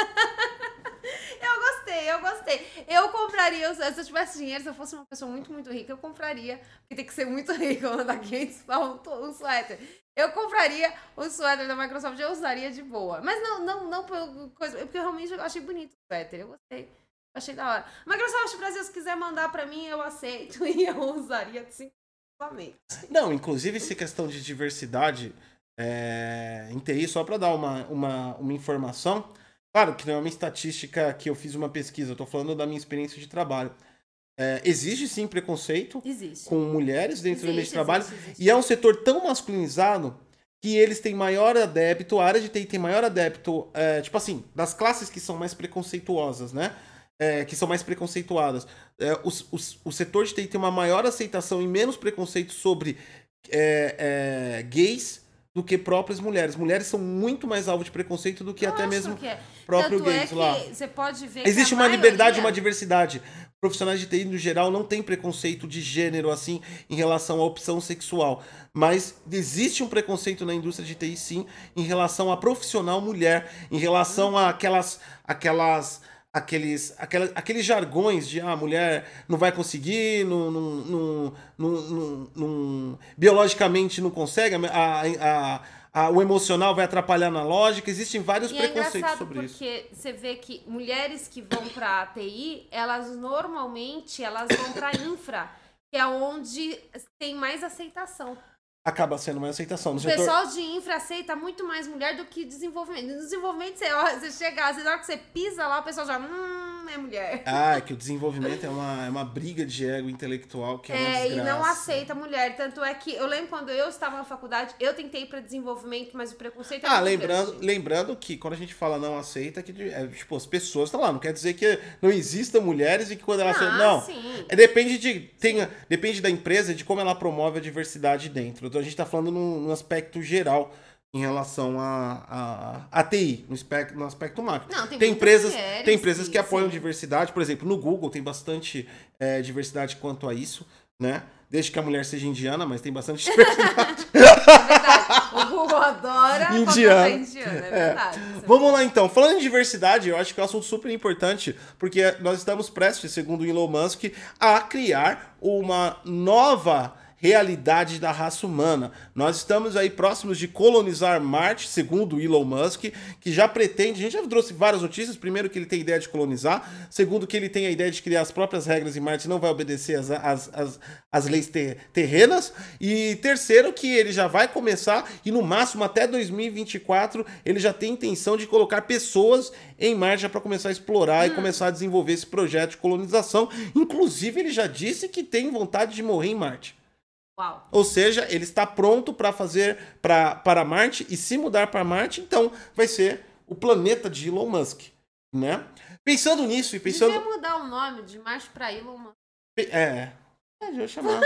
[SPEAKER 2] Eu gostei, eu gostei. Eu compraria, se eu tivesse dinheiro, se eu fosse uma pessoa muito, muito rica, eu compraria. Porque tem que ser muito rica, mandar 500 pau um, um suéter. Eu compraria o suéter da Microsoft, eu usaria de boa. Mas não, não, não por coisa. Porque eu realmente eu achei bonito o suéter, eu gostei. Achei da hora. Microsoft Brasil, se quiser mandar pra mim, eu aceito e eu usaria simplesmente.
[SPEAKER 1] Não, inclusive essa questão de diversidade é, em TI, só para dar uma, uma, uma informação, Claro que não é uma estatística que eu fiz uma pesquisa, eu tô falando da minha experiência de trabalho. É, existe sim preconceito
[SPEAKER 2] Existe.
[SPEAKER 1] com mulheres dentro do ambiente de
[SPEAKER 2] Existe,
[SPEAKER 1] trabalho.
[SPEAKER 2] existe, existe.
[SPEAKER 1] E é um setor tão masculinizado que eles têm maior adepto, a área de TI tem maior adepto, é, tipo assim, das classes que são mais preconceituosas, né? É, que são mais preconceituadas. É, os- os- o setor de TI tem uma maior aceitação e menos preconceito sobre é, é, gays do que próprias mulheres. Mulheres são muito mais alvo de preconceito do que até
[SPEAKER 2] Lógico
[SPEAKER 1] mesmo
[SPEAKER 2] que é.
[SPEAKER 1] próprio
[SPEAKER 2] Tanto é
[SPEAKER 1] gays
[SPEAKER 2] que
[SPEAKER 1] lá.
[SPEAKER 2] Você pode ver
[SPEAKER 1] Existe uma liberdade,
[SPEAKER 2] maioria-
[SPEAKER 1] uma diversidade. Profissionais de TI, no geral, não tem preconceito de gênero, assim, em relação à opção sexual. Mas existe um preconceito na indústria de TI, sim, em relação à profissional mulher, em relação a aquelas. aquelas aqueles, aquela, aqueles jargões de ah, a mulher não vai conseguir, não, não, não, não, biologicamente não consegue, a, a, a- o emocional vai atrapalhar na lógica. Existem vários
[SPEAKER 2] E é
[SPEAKER 1] preconceitos
[SPEAKER 2] engraçado
[SPEAKER 1] sobre isso.
[SPEAKER 2] porque você vê que mulheres que vão pra TI, elas normalmente elas vão pra infra, que é onde tem mais aceitação.
[SPEAKER 1] Acaba sendo uma aceitação. No
[SPEAKER 2] O
[SPEAKER 1] setor,
[SPEAKER 2] pessoal de infra aceita muito mais mulher do que desenvolvimento. No desenvolvimento, você, ó, você chega, você, na hora que você pisa lá, o pessoal já, hum, é mulher.
[SPEAKER 1] Ah, é que o desenvolvimento é uma, é uma briga de ego intelectual que é, uma
[SPEAKER 2] É, e
[SPEAKER 1] desgraça.
[SPEAKER 2] não aceita mulher. Tanto é que eu lembro quando eu estava na faculdade, eu tentei para desenvolvimento, mas o preconceito é
[SPEAKER 1] Ah, lembrando,
[SPEAKER 2] grande.
[SPEAKER 1] lembrando que quando a gente fala não aceita, que é, tipo, as pessoas estão lá. Não quer dizer que não existam mulheres e que quando elas.
[SPEAKER 2] Ah,
[SPEAKER 1] não.
[SPEAKER 2] sim.
[SPEAKER 1] É, depende de. Tem, depende da empresa e de como ela promove a diversidade dentro. Então a gente está falando num, num aspecto geral em relação a, a, a TI, no aspecto, no aspecto macro.
[SPEAKER 2] Não, tem
[SPEAKER 1] tem empresas,
[SPEAKER 2] mulheres
[SPEAKER 1] tem empresas
[SPEAKER 2] que-
[SPEAKER 1] que apoiam
[SPEAKER 2] sim.
[SPEAKER 1] diversidade, por exemplo, no Google tem bastante é, diversidade quanto a isso, né? Desde que a mulher seja indiana, mas tem bastante diversidade.
[SPEAKER 2] É verdade. O Google adora
[SPEAKER 1] Indiana.
[SPEAKER 2] indiana, é verdade. Isso é
[SPEAKER 1] Vamos lá então. Falando em diversidade, eu acho que é um assunto super importante, porque nós estamos prestes, segundo o Elon Musk, a criar uma nova realidade da raça humana. Nós estamos aí próximos de colonizar Marte, segundo Elon Musk, que já pretende, a gente já trouxe várias notícias, primeiro que ele tem ideia de colonizar, segundo que ele tem a ideia de criar as próprias regras em Marte, não vai obedecer às, às, às, às leis te- terrenas, e terceiro que ele já vai começar, e no máximo até 2024, ele já tem intenção de colocar pessoas em Marte para começar a explorar e começar a desenvolver esse projeto de colonização. Inclusive, ele já disse que tem vontade de morrer em Marte.
[SPEAKER 2] Uau.
[SPEAKER 1] Ou seja, ele está pronto para fazer pra, para Marte e se mudar para Marte, então vai ser o planeta de Elon Musk, né? Pensando nisso e pensando,
[SPEAKER 2] Devia mudar o nome de Marte pra Elon Musk.
[SPEAKER 1] é, é, eu vou chamar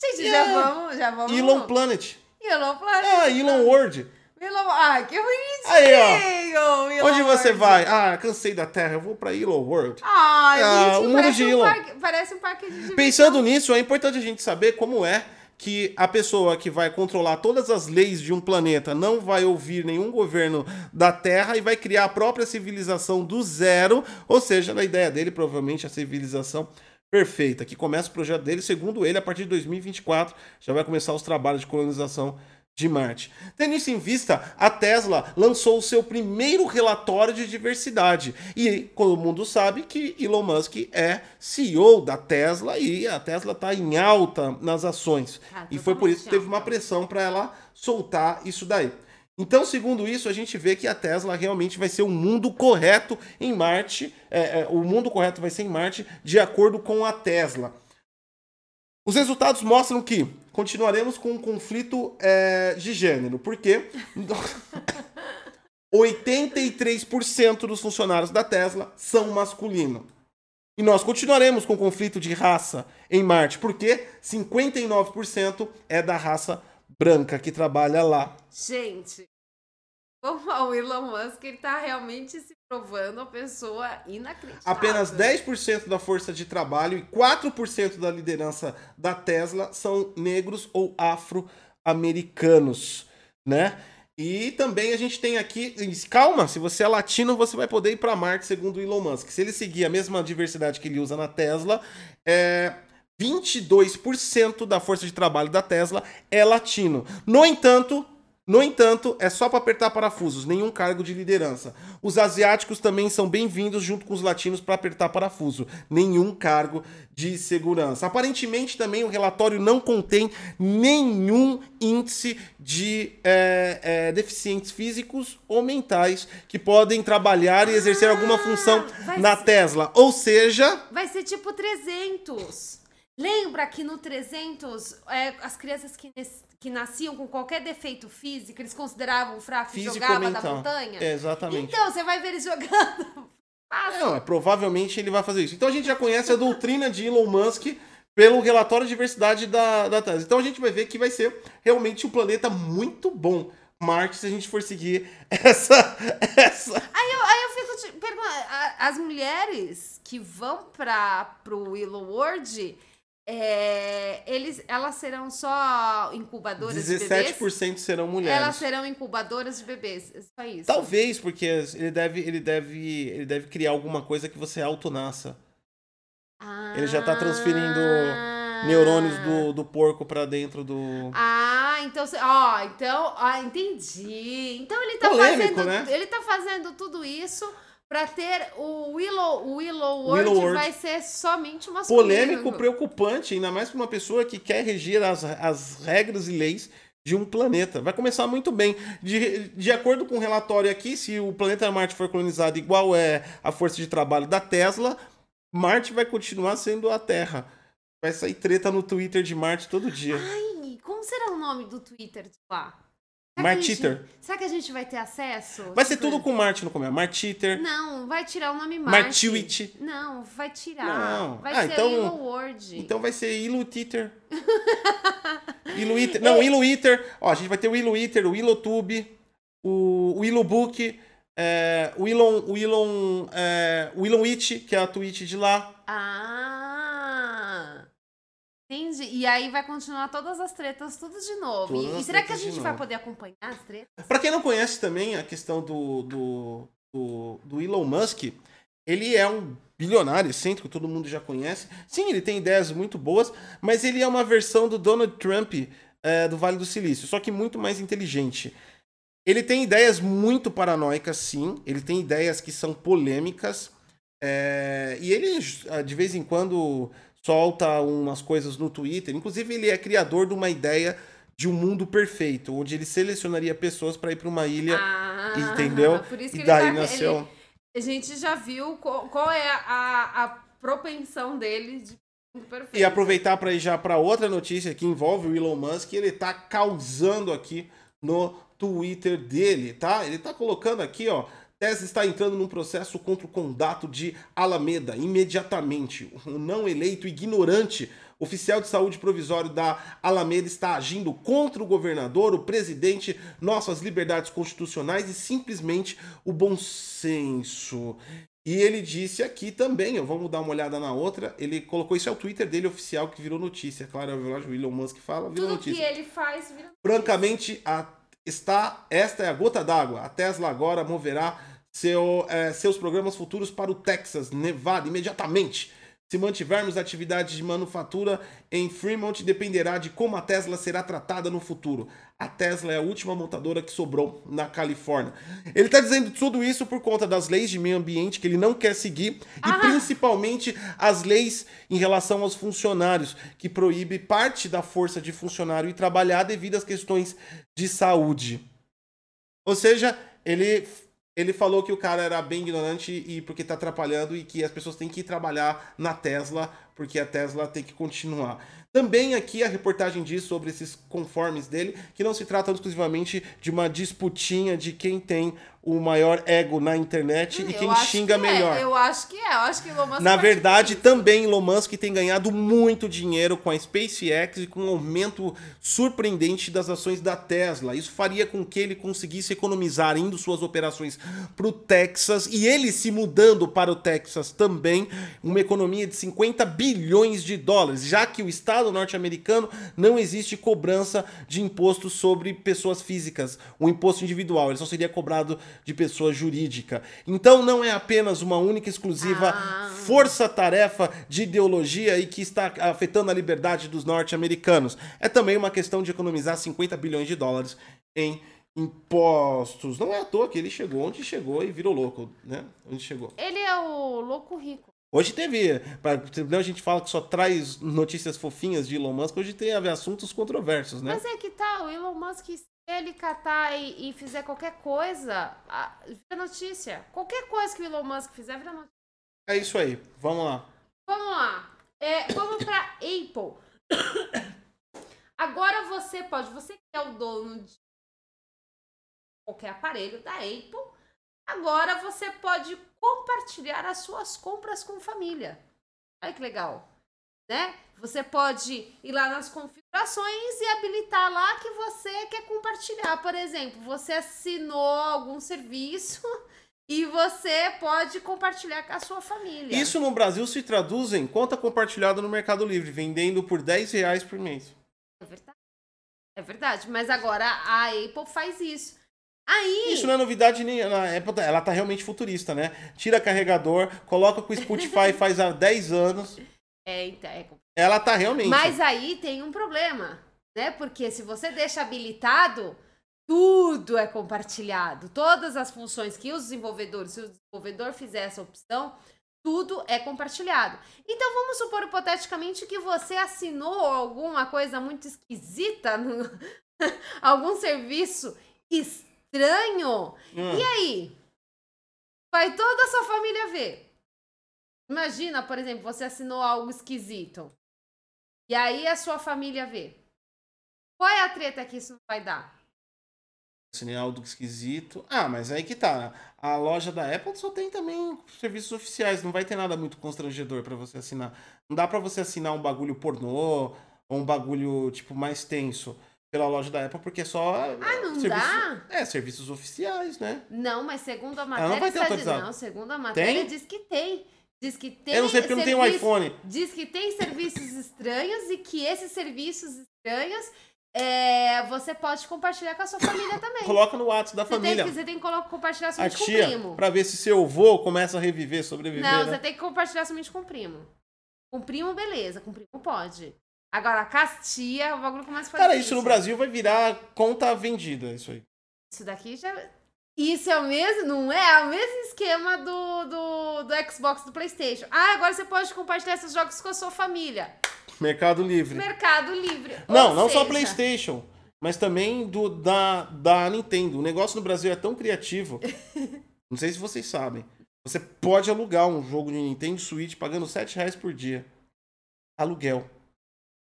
[SPEAKER 2] Gente,
[SPEAKER 1] É.
[SPEAKER 2] já vamos, já vamos.
[SPEAKER 1] Elon Planet.
[SPEAKER 2] Elon Planet.
[SPEAKER 1] Ah, Elon World.
[SPEAKER 2] Elon... Ai, que bonitinho.
[SPEAKER 1] Aí, ó. Onde você
[SPEAKER 2] World.
[SPEAKER 1] vai? Ah, cansei da Terra, eu vou para Elon World.
[SPEAKER 2] Ai,
[SPEAKER 1] Ah,
[SPEAKER 2] gente,
[SPEAKER 1] o mundo de
[SPEAKER 2] um parque, parece um parque de diversão.
[SPEAKER 1] Pensando nisso, é importante a gente saber como é que a pessoa que vai controlar todas as leis de um planeta não vai ouvir nenhum governo da Terra e vai criar a própria civilização do zero, ou seja, na ideia dele, provavelmente a civilização perfeita, que começa o projeto dele, segundo ele, a partir de 2024 já vai começar os trabalhos de colonização de Marte. Tendo isso em vista, a Tesla lançou o seu primeiro relatório de diversidade. E todo mundo sabe que Elon Musk é CEO da Tesla e a Tesla está em alta nas ações.
[SPEAKER 2] Ah,
[SPEAKER 1] e foi por isso que teve uma pressão para ela soltar isso daí. Então, segundo isso, a gente vê que a Tesla realmente vai ser o mundo correto em Marte. é, é, o mundo correto vai ser em Marte, de acordo com a Tesla. Os resultados mostram que continuaremos com um conflito é, de gênero, porque 83% dos funcionários da Tesla são masculinos. E nós continuaremos com conflito de raça em Marte, porque 59% é da raça branca que trabalha lá.
[SPEAKER 2] Gente, como o Elon Musk, ele tá realmente se provando uma pessoa inacreditável.
[SPEAKER 1] Apenas 10% da força de trabalho e 4% da liderança da Tesla são negros ou afro-americanos, né? E também a gente tem aqui, calma, se você é latino, você vai poder ir para Marte, segundo o Elon Musk. Se ele seguir a mesma diversidade que ele usa na Tesla, é 22% da força de trabalho da Tesla é latino. No entanto, No entanto, é só para apertar parafusos, nenhum cargo de liderança. Os asiáticos também são bem-vindos junto com os latinos para apertar parafuso, nenhum cargo de segurança. Aparentemente, também o relatório não contém nenhum índice de é, é, deficientes físicos ou mentais que podem trabalhar e exercer alguma
[SPEAKER 2] Ah,
[SPEAKER 1] função
[SPEAKER 2] vai
[SPEAKER 1] na
[SPEAKER 2] ser-
[SPEAKER 1] Tesla. Ou seja,
[SPEAKER 2] Vai ser tipo 300. Lembra que no 300, é, as crianças que, que nasciam com qualquer defeito físico, eles consideravam fraco e jogavam da montanha?
[SPEAKER 1] É, exatamente.
[SPEAKER 2] Então, você vai ver eles jogando. Fácil.
[SPEAKER 1] Não, é, provavelmente ele vai fazer isso. Então a gente já conhece a doutrina de Elon Musk pelo relatório de diversidade da, da Tesla. Então a gente vai ver que vai ser realmente um planeta muito bom. Marte, se a gente for seguir essa. essa...
[SPEAKER 2] Aí eu, aí eu fico te perguntando, as mulheres que vão para pro Willow World, é, eles, elas serão só incubadoras de bebês?
[SPEAKER 1] 17% serão mulheres.
[SPEAKER 2] Elas serão incubadoras de bebês, é só isso.
[SPEAKER 1] Talvez, porque ele deve, ele, deve, ele deve criar alguma coisa que você autonasça. Ele já tá transferindo
[SPEAKER 2] Ah.
[SPEAKER 1] Neurônios do, do porco pra dentro do.
[SPEAKER 2] Ah, então, ó, então, ah, entendi. Então ele tá
[SPEAKER 1] Polêmico,
[SPEAKER 2] fazendo,
[SPEAKER 1] né?
[SPEAKER 2] ele tá fazendo tudo isso pra ter o Willow, Willow World,
[SPEAKER 1] Willow World.
[SPEAKER 2] vai ser somente masculino.
[SPEAKER 1] Polêmico, preocupante, ainda mais pra uma pessoa que quer regir as, as regras e leis de um planeta. Vai começar muito bem. De, de acordo com o relatório aqui, se o planeta Marte for colonizado igual é a força de trabalho da Tesla, Marte vai continuar sendo a Terra. Vai sair treta no Twitter de Marte todo dia.
[SPEAKER 2] Ai, como será o nome do Twitter de lá?
[SPEAKER 1] Martiter.
[SPEAKER 2] Será que a gente vai ter acesso?
[SPEAKER 1] Vai ser
[SPEAKER 2] Tipo,
[SPEAKER 1] tudo com Marte no começo. Martiter,
[SPEAKER 2] Não, vai tirar o nome Marte.
[SPEAKER 1] Martiwit.
[SPEAKER 2] Não, vai tirar.
[SPEAKER 1] Não.
[SPEAKER 2] Vai
[SPEAKER 1] Ah,
[SPEAKER 2] ser
[SPEAKER 1] então-. Então vai ser Ilutiter. Iluiter. Não, Iluiter. Ó, a gente vai ter o Iluiter, o Ilotube, o, o Ilubook, é, o Ilon, o Ilon, é, o Ilonwitch, que é a Twitch de lá.
[SPEAKER 2] Ah! Entendi. E aí vai continuar todas as tretas, tudo de novo.
[SPEAKER 1] Todas
[SPEAKER 2] E, será que a gente vai poder acompanhar as tretas?
[SPEAKER 1] Pra quem não conhece também a questão do, do, do, do Elon Musk, ele é um bilionário excêntrico, todo mundo já conhece. Sim, ele tem ideias muito boas, mas ele é uma versão do Donald Trump é, do Vale do Silício, só que muito mais inteligente. Ele tem ideias muito paranoicas, sim. Ele tem ideias que são polêmicas. é, e ele, de vez em quando, solta umas coisas no Twitter. Inclusive, ele é criador de uma ideia de um mundo perfeito, onde ele selecionaria pessoas para ir para uma ilha,
[SPEAKER 2] Ah,
[SPEAKER 1] entendeu?
[SPEAKER 2] Por isso que
[SPEAKER 1] E
[SPEAKER 2] ele
[SPEAKER 1] daí
[SPEAKER 2] tá,
[SPEAKER 1] nasceu.
[SPEAKER 2] ele- a gente já viu qual, qual é a, a propensão dele de mundo perfeito.
[SPEAKER 1] E aproveitar para ir já para outra notícia que envolve o Elon Musk, ele tá causando aqui no Twitter dele, tá? Ele tá colocando aqui, ó, Tesla está entrando num processo contra o condado de Alameda imediatamente. O não eleito ignorante oficial de saúde provisório da Alameda está agindo contra o governador, o presidente, nossas liberdades constitucionais e simplesmente o bom senso. E ele disse aqui também, vamos dar uma olhada na outra. Ele colocou isso é o Twitter dele oficial que virou notícia. Claro, é o Elon Musk fala, virou
[SPEAKER 2] Tudo que
[SPEAKER 1] notícia.
[SPEAKER 2] ele faz vira
[SPEAKER 1] Francamente, a- está esta é a gota d'água. A Tesla agora moverá seu, eh, seus programas futuros para o Texas, Nevada, imediatamente. Se mantivermos atividades de manufatura em Fremont, dependerá de como a Tesla será tratada no futuro. A Tesla é a última montadora que sobrou na Califórnia. Ele está dizendo tudo isso por conta das leis de meio ambiente que ele não quer seguir e
[SPEAKER 2] Ah.
[SPEAKER 1] principalmente as leis em relação aos funcionários, que proíbe parte da força de funcionário ir trabalhar devido às questões de saúde. Ou seja, ele, ele falou que o cara era bem ignorante e porque tá atrapalhando e que as pessoas têm que ir trabalhar na Tesla porque a Tesla tem que continuar. Também aqui a reportagem diz sobre esses conformes dele, que não se trata exclusivamente de uma disputinha de quem tem o maior ego na internet e
[SPEAKER 2] Eu
[SPEAKER 1] quem xinga
[SPEAKER 2] que é,
[SPEAKER 1] melhor.
[SPEAKER 2] Eu acho que é. Eu acho que Elon Musk
[SPEAKER 1] Na verdade, também Elon Musk tem ganhado muito dinheiro com a SpaceX e com um aumento surpreendente das ações da Tesla. Isso faria com que ele conseguisse economizar indo suas operações para o Texas e ele se mudando para o Texas também, uma economia de 50 bilhões de dólares, já que o Estado norte-americano não existe cobrança de imposto sobre pessoas físicas, o imposto individual, ele só seria cobrado de pessoa jurídica. Então não é apenas uma única e exclusiva
[SPEAKER 2] Ah.
[SPEAKER 1] força-tarefa de ideologia e que está afetando a liberdade dos norte-americanos. É também uma questão de economizar 50 bilhões de dólares em impostos. Não é à toa que ele chegou onde chegou e virou louco, né? Onde chegou.
[SPEAKER 2] Ele é o louco rico.
[SPEAKER 1] Hoje teve, pra, a gente fala que só traz notícias fofinhas de Elon Musk, hoje teve assuntos controversos, né?
[SPEAKER 2] Mas é que tal, o Elon Musk, ele catar e, e fizer qualquer coisa, a, vira notícia. Qualquer coisa que o Elon Musk fizer, vira notícia.
[SPEAKER 1] É isso aí, vamos lá.
[SPEAKER 2] Vamos lá. É, vamos para Apple. Agora você pode, você que é o dono de qualquer aparelho da Apple, agora você pode compartilhar as suas compras com família. Olha que legal, né? Você pode ir lá nas configurações e habilitar lá que você quer compartilhar. Por exemplo, você assinou algum serviço e você pode compartilhar com a sua família.
[SPEAKER 1] Isso no Brasil se traduz em conta compartilhada no Mercado Livre, vendendo por 10 reais por mês.
[SPEAKER 2] É verdade. É verdade, mas agora a Apple faz isso. Aí.
[SPEAKER 1] Isso não é novidade nem. Na Apple, ela tá realmente futurista, né? Tira carregador, coloca com o Spotify faz há 10 anos.
[SPEAKER 2] É, então. É...
[SPEAKER 1] Ela tá realmente.
[SPEAKER 2] Mas aí tem um problema, né? Porque se você deixa habilitado, tudo é compartilhado. Todas as funções que os desenvolvedores, se o desenvolvedor fizer essa opção, tudo é compartilhado. Então vamos supor hipoteticamente que você assinou alguma coisa muito esquisita, no... algum serviço estranho. Hum. E aí? Vai toda a sua família ver. Imagina, por exemplo, você assinou algo esquisito. E aí a sua família vê. Qual é a treta que isso não vai dar?
[SPEAKER 1] Assinei algo esquisito. Ah, mas aí que tá. A loja da Apple só tem também serviços oficiais. Não vai ter nada muito constrangedor para você assinar. Não dá para você assinar um bagulho pornô ou um bagulho, tipo, mais tenso pela loja da Apple, porque é só.
[SPEAKER 2] Ah, não dá?
[SPEAKER 1] É, serviços oficiais, né?
[SPEAKER 2] Não, mas segundo a matéria. não vai ter autorizado. Não, segundo a matéria, tem? diz que tem. Diz que tem.
[SPEAKER 1] Eu não sei porque serviço, não tem um iPhone.
[SPEAKER 2] Diz que tem serviços estranhos e que esses serviços estranhos é, você pode compartilhar com a sua família também.
[SPEAKER 1] Coloca no WhatsApp da
[SPEAKER 2] você
[SPEAKER 1] família.
[SPEAKER 2] Tem você tem que compartilhar somente
[SPEAKER 1] a
[SPEAKER 2] tia, com o primo.
[SPEAKER 1] Pra ver se seu avô começa a reviver, sobreviver.
[SPEAKER 2] Não,
[SPEAKER 1] né?
[SPEAKER 2] você tem que compartilhar somente com o primo. Com o primo, beleza. Com o primo pode. Agora, a castia, o bagulho começa a fazer.
[SPEAKER 1] Cara, isso no Brasil vai virar conta vendida, isso aí.
[SPEAKER 2] Isso daqui já. Isso é o mesmo, não é? É o mesmo esquema do, do, do Xbox do PlayStation. Ah, agora você pode compartilhar esses jogos com a sua família.
[SPEAKER 1] Mercado Livre.
[SPEAKER 2] Mercado Livre.
[SPEAKER 1] Não, Ou não seja... só PlayStation, mas também do da, da Nintendo. O negócio no Brasil é tão criativo. não sei se vocês sabem. Você pode alugar um jogo de Nintendo Switch pagando 7 reais por dia. Aluguel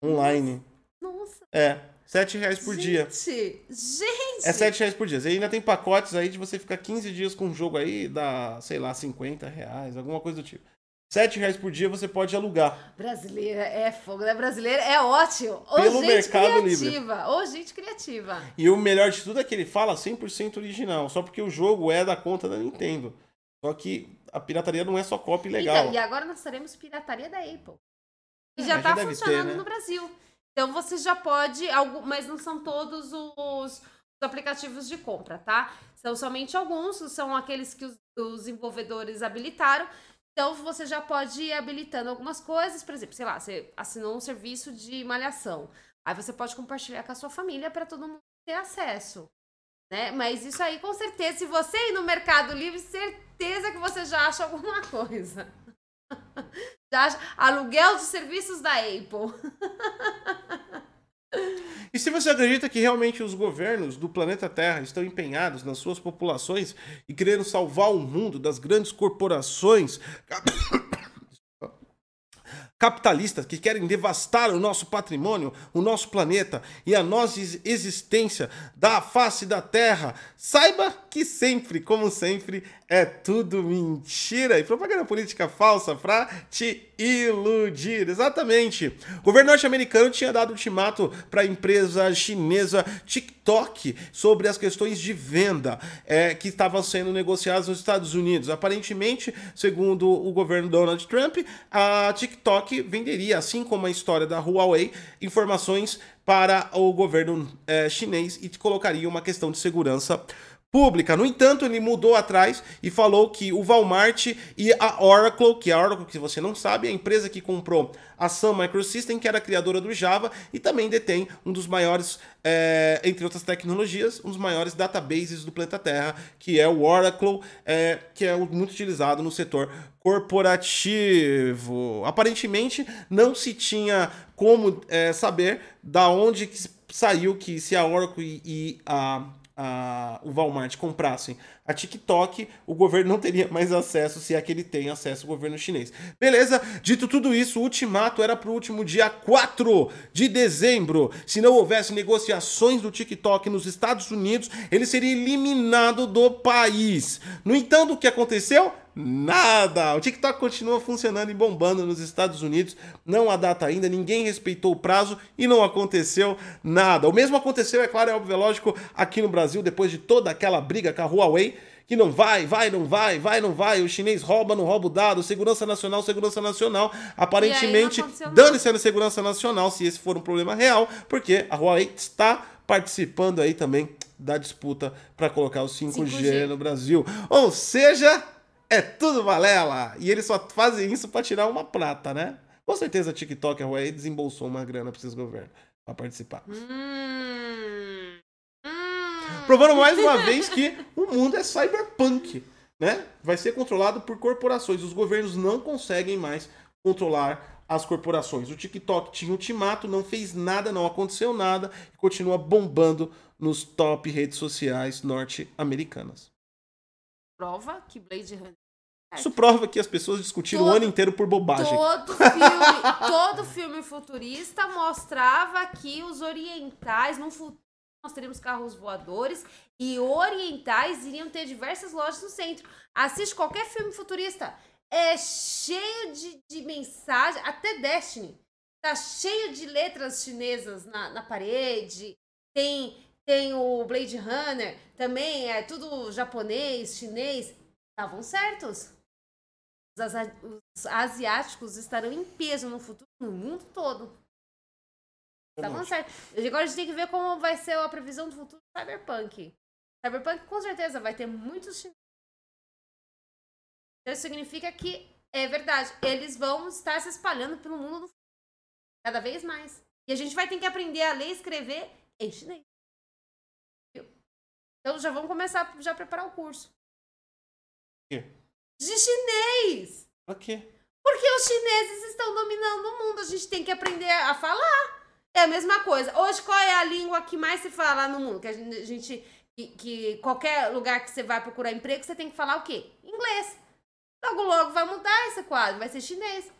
[SPEAKER 1] online.
[SPEAKER 2] Nossa.
[SPEAKER 1] É. 7 reais por
[SPEAKER 2] gente,
[SPEAKER 1] dia.
[SPEAKER 2] Gente!
[SPEAKER 1] É 7 reais por dia. E ainda tem pacotes aí de você ficar 15 dias com um jogo aí, dá, sei lá, 50 reais, alguma coisa do tipo. 7 reais por dia você pode alugar.
[SPEAKER 2] Brasileira é fogo, né? Brasileira é ótimo. Ô,
[SPEAKER 1] Pelo
[SPEAKER 2] gente
[SPEAKER 1] Mercado
[SPEAKER 2] criativa.
[SPEAKER 1] Livre.
[SPEAKER 2] Ô, gente criativa.
[SPEAKER 1] E o melhor de tudo é que ele fala 100% original, só porque o jogo é da conta da Nintendo. Só que a pirataria não é só cópia legal. Então,
[SPEAKER 2] e agora nós teremos pirataria da Apple. E já está funcionando ter, né? no Brasil. Então você já pode, mas não são todos os, aplicativos de compra, tá? São somente alguns, são aqueles que os, desenvolvedores habilitaram. Então você já pode ir habilitando algumas coisas, por exemplo, sei lá, você assinou um serviço de malhação. Aí você pode compartilhar com a sua família para todo mundo ter acesso. Né? Mas isso aí, com certeza, se você ir no Mercado Livre, certeza que você já acha alguma coisa. Já aluguel de serviços da Apple.
[SPEAKER 1] E se você acredita que realmente os governos do planeta Terra estão empenhados nas suas populações e querendo salvar o mundo das grandes corporações capitalistas que querem devastar o nosso patrimônio, o nosso planeta e a nossa existência da face da Terra, saiba que sempre, como sempre, é tudo mentira. E propaganda política falsa para te iludir. Exatamente. O governo norte-americano tinha dado ultimato para a empresa chinesa TikTok sobre as questões de venda é, que estavam sendo negociadas nos Estados Unidos. Aparentemente, segundo o governo Donald Trump, a TikTok venderia, assim como a história da Huawei, informações para o governo é, chinês e colocaria uma questão de segurança pública. No entanto, ele mudou atrás e falou que o Walmart e a Oracle, que a Oracle, que você não sabe, é a empresa que comprou a Sun Microsystem, que era criadora do Java e também detém um dos maiores, é, entre outras tecnologias, um dos maiores databases do planeta Terra, que é o Oracle, é, que é muito utilizado no setor corporativo. Aparentemente, não se tinha como é, saber da onde saiu que se a Oracle e, e a a, o Walmart comprassem a TikTok, o governo não teria mais acesso, se é que ele tem acesso ao governo chinês. Beleza? Dito tudo isso, o ultimato era para o último dia 4 de dezembro. Se não houvesse negociações do TikTok nos Estados Unidos, ele seria eliminado do país. No entanto, o que aconteceu? Nada! O TikTok continua funcionando e bombando nos Estados Unidos. Não há data ainda, ninguém respeitou o prazo e não aconteceu nada. O mesmo aconteceu, é claro, é óbvio, é lógico, aqui no Brasil, depois de toda aquela briga com a Huawei, que não vai, vai, não vai, vai, não vai. O chinês rouba, não rouba o dado. Segurança nacional, segurança nacional. Aparentemente, dane-se a segurança nacional, se esse for um problema real, porque a Huawei está participando aí também da disputa para colocar o 5G, 5G no Brasil. Ou seja, é tudo valela. E eles só fazem isso para tirar uma prata, né? Com certeza a TikTok, a Huawei desembolsou uma grana para esses governos para participar. Hum, hum. Provando mais uma vez que o mundo é cyberpunk, né? Vai ser controlado por corporações. Os governos não conseguem mais controlar as corporações. O TikTok tinha ultimato, não fez nada, não aconteceu nada e continua bombando nos top redes sociais norte-americanas
[SPEAKER 2] prova que Blade Runner.
[SPEAKER 1] Isso prova que as pessoas discutiram todo, o ano inteiro por bobagem.
[SPEAKER 2] Todo filme, todo filme futurista mostrava que os orientais, no futuro, nós teríamos carros voadores e orientais iriam ter diversas lojas no centro. Assiste qualquer filme futurista. É cheio de, de mensagem, até Destiny. Tá cheio de letras chinesas na, na parede. Tem tem o Blade Runner, também é tudo japonês, chinês. Estavam certos. Os, os asiáticos estarão em peso no futuro, no mundo todo. Estavam certos. Agora a gente tem que ver como vai ser a previsão do futuro do Cyberpunk. Cyberpunk com certeza vai ter muitos chineses. Então, isso significa que é verdade. Eles vão estar se espalhando pelo mundo cada vez mais. E a gente vai ter que aprender a ler e escrever em chinês. Então já vamos começar já a preparar o curso. De chinês!
[SPEAKER 1] O quê?
[SPEAKER 2] Porque os chineses estão dominando o mundo. A gente tem que aprender a falar. É a mesma coisa. Hoje, qual é a língua que mais se fala no mundo? Que a gente. A gente que, que qualquer lugar que você vai procurar emprego, você tem que falar o quê? Inglês. Logo, logo vai mudar esse quadro, vai ser chinês.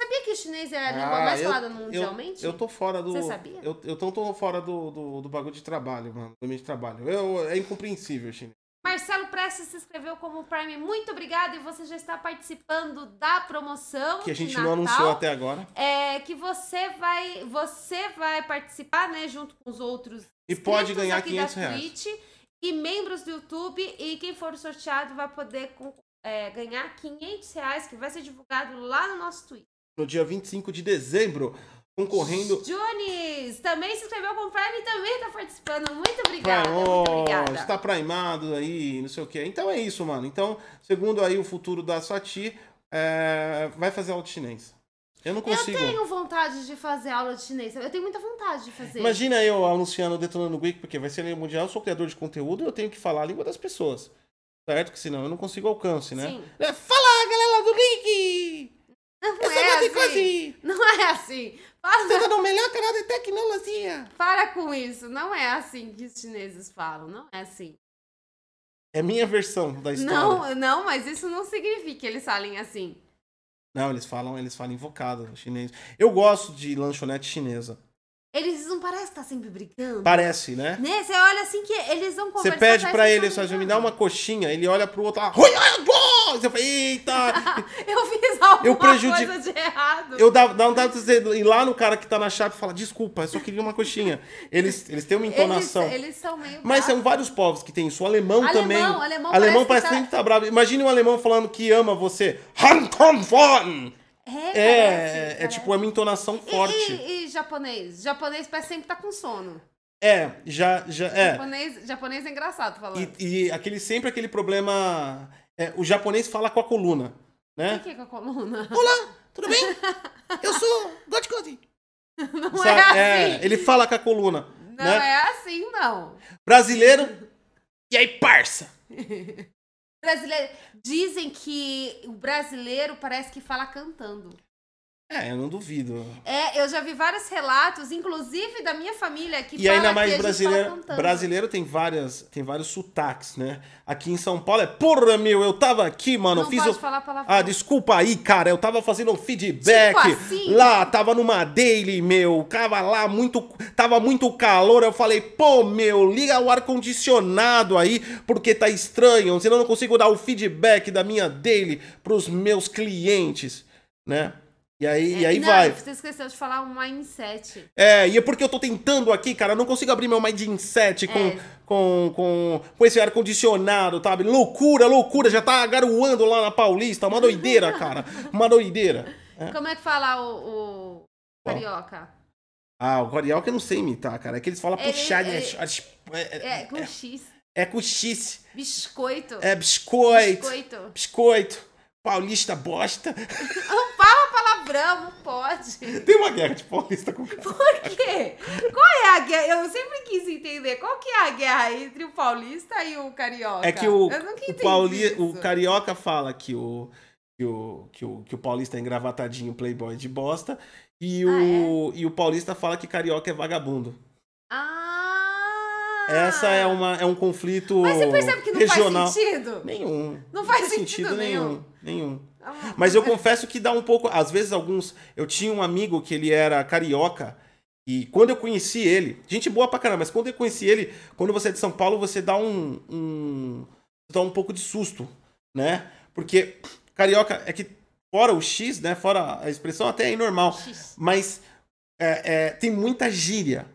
[SPEAKER 2] Sabia que chinês é a língua ah, mais eu, falada mundialmente?
[SPEAKER 1] Eu, eu tô fora do.
[SPEAKER 2] Você sabia?
[SPEAKER 1] Eu, eu tô, tô fora do, do, do, bagulho de trabalho, mano. Do meio de trabalho. Eu, é incompreensível chinês.
[SPEAKER 2] Marcelo Prestes se inscreveu como Prime. Muito obrigado. E você já está participando da promoção.
[SPEAKER 1] Que a gente não anunciou até agora.
[SPEAKER 2] É que você vai, você vai participar, né, junto com os outros.
[SPEAKER 1] E pode ganhar 500 reais. Twitch,
[SPEAKER 2] e membros do YouTube. E quem for sorteado vai poder é, ganhar 500 reais, que vai ser divulgado lá no nosso Twitter
[SPEAKER 1] no dia 25 de dezembro, concorrendo.
[SPEAKER 2] Jones também se inscreveu com o Prime e também está participando. Muito obrigada. Prime, muito obrigada.
[SPEAKER 1] Está primado aí, não sei o que. Então é isso, mano. Então, segundo aí o futuro da Sati, é... vai fazer aula de chinês. Eu não consigo.
[SPEAKER 2] Eu tenho vontade de fazer aula de chinês. Eu tenho muita vontade de fazer.
[SPEAKER 1] Imagina eu anunciando Detonando Geek, porque vai ser a mundial, eu sou criador de conteúdo, eu tenho que falar a língua das pessoas. Certo? Que senão eu não consigo alcance, né? Sim. É, fala, galera do Geek!
[SPEAKER 2] Não eu é assim. Não é assim.
[SPEAKER 1] Você tá no melhor canal de tecnologia.
[SPEAKER 2] Para com isso. Não é assim que os chineses falam. Não é assim.
[SPEAKER 1] É minha versão da história.
[SPEAKER 2] Não, não, mas isso não significa que eles falem assim.
[SPEAKER 1] Não, eles falam, eles falam invocado chinês. Eu gosto de lanchonete chinesa.
[SPEAKER 2] Eles não parecem estar sempre brigando.
[SPEAKER 1] Parece, né?
[SPEAKER 2] Né? Você olha assim que eles vão
[SPEAKER 1] conversar. Você pede pra ele, você me dá uma coxinha, ele olha pro outro lá. Você fala, eita!
[SPEAKER 2] eu fiz alguma eu prejudico... coisa de errado.
[SPEAKER 1] Eu dá, dá vontade de ir lá no cara que tá na chave e falar, desculpa, eu só queria uma coxinha. Eles, eles têm uma entonação.
[SPEAKER 2] Eles, eles são meio.
[SPEAKER 1] Mas são vários povos que tem isso. O alemão,
[SPEAKER 2] alemão
[SPEAKER 1] também.
[SPEAKER 2] Alemão,
[SPEAKER 1] alemão parece que tá... sempre tá bravo. Imagine um alemão falando que ama você. Han von!
[SPEAKER 2] É,
[SPEAKER 1] é, é, é tipo uma entonação forte.
[SPEAKER 2] E, e, e, japonês? Japonês parece sempre tá com sono.
[SPEAKER 1] É, já, já, é.
[SPEAKER 2] Japonês, japonês é engraçado falando.
[SPEAKER 1] E, e aquele, sempre aquele problema. é, o japonês fala com a coluna,
[SPEAKER 2] O
[SPEAKER 1] né?
[SPEAKER 2] que que é com a coluna?
[SPEAKER 1] Olá, tudo bem? Eu sou Cody.
[SPEAKER 2] Não
[SPEAKER 1] Sabe?
[SPEAKER 2] é assim.
[SPEAKER 1] É, ele fala com a coluna.
[SPEAKER 2] Não
[SPEAKER 1] né?
[SPEAKER 2] é assim, não.
[SPEAKER 1] Brasileiro. E aí, parça?
[SPEAKER 2] Brasileiro. Dizem que o brasileiro parece que fala cantando.
[SPEAKER 1] É, eu não duvido.
[SPEAKER 2] É, eu já vi vários relatos, inclusive da minha família, que
[SPEAKER 1] E ainda mais brasileiro. Brasileiro tem várias, tem vários sotaques, né? Aqui em São Paulo é, porra, meu, eu tava aqui, mano,
[SPEAKER 2] Não
[SPEAKER 1] fiz
[SPEAKER 2] pode
[SPEAKER 1] o.
[SPEAKER 2] falar palavrão.
[SPEAKER 1] Ah, desculpa aí, cara, eu tava fazendo um feedback
[SPEAKER 2] Tipo assim?
[SPEAKER 1] lá, tava numa daily, meu, tava lá muito, tava muito calor, eu falei, pô, meu, liga o ar condicionado aí, porque tá estranho, senão eu não consigo dar o feedback da minha daily pros meus clientes, né? E aí, e aí
[SPEAKER 2] É, não,
[SPEAKER 1] vai.
[SPEAKER 2] Você esqueceu de falar um mindset.
[SPEAKER 1] É, e é porque eu tô tentando aqui, cara, eu não consigo abrir meu Mindset com,
[SPEAKER 2] É.
[SPEAKER 1] com, com, com esse ar-condicionado, sabe? Loucura, loucura, já tá garoando lá na Paulista, uma doideira, cara, uma doideira.
[SPEAKER 2] Como é que fala o, o carioca?
[SPEAKER 1] Ah, o carioca eu não sei imitar, cara, é que eles falam
[SPEAKER 2] Ele-
[SPEAKER 1] puxar, né?
[SPEAKER 2] ele-
[SPEAKER 1] É, é,
[SPEAKER 2] É, com X.
[SPEAKER 1] é com X,
[SPEAKER 2] Biscoito.
[SPEAKER 1] é biscoito,
[SPEAKER 2] Biscoito.
[SPEAKER 1] biscoito, paulista bosta.
[SPEAKER 2] Fala palavrão, não pode.
[SPEAKER 1] Tem uma guerra de paulista com cara.
[SPEAKER 2] Por quê? Qual é a guerra? Eu sempre quis entender. Qual que é a guerra entre o paulista e o carioca?
[SPEAKER 1] É que o, o, pauli,
[SPEAKER 2] isso.
[SPEAKER 1] o carioca fala que o, que, o, que, o, que o paulista é engravatadinho, playboy de bosta, e o, e o paulista fala que carioca é vagabundo.
[SPEAKER 2] Ah!
[SPEAKER 1] Essa é, uma, é um conflito
[SPEAKER 2] Mas você percebe que não
[SPEAKER 1] regional.
[SPEAKER 2] faz sentido?
[SPEAKER 1] Nenhum.
[SPEAKER 2] Não faz sentido
[SPEAKER 1] nenhum. Nenhum.
[SPEAKER 2] Ah,
[SPEAKER 1] Mas eu confesso que dá um pouco. Às vezes, alguns. Eu tinha um amigo que ele era carioca. E quando eu conheci ele, gente boa pra caramba, mas quando eu conheci ele, quando você é de São Paulo, você dá um. um dá um pouco de susto, né? Porque carioca é que, fora o X, né? Fora a expressão, até é normal.
[SPEAKER 2] X.
[SPEAKER 1] Mas é, é, tem muita gíria.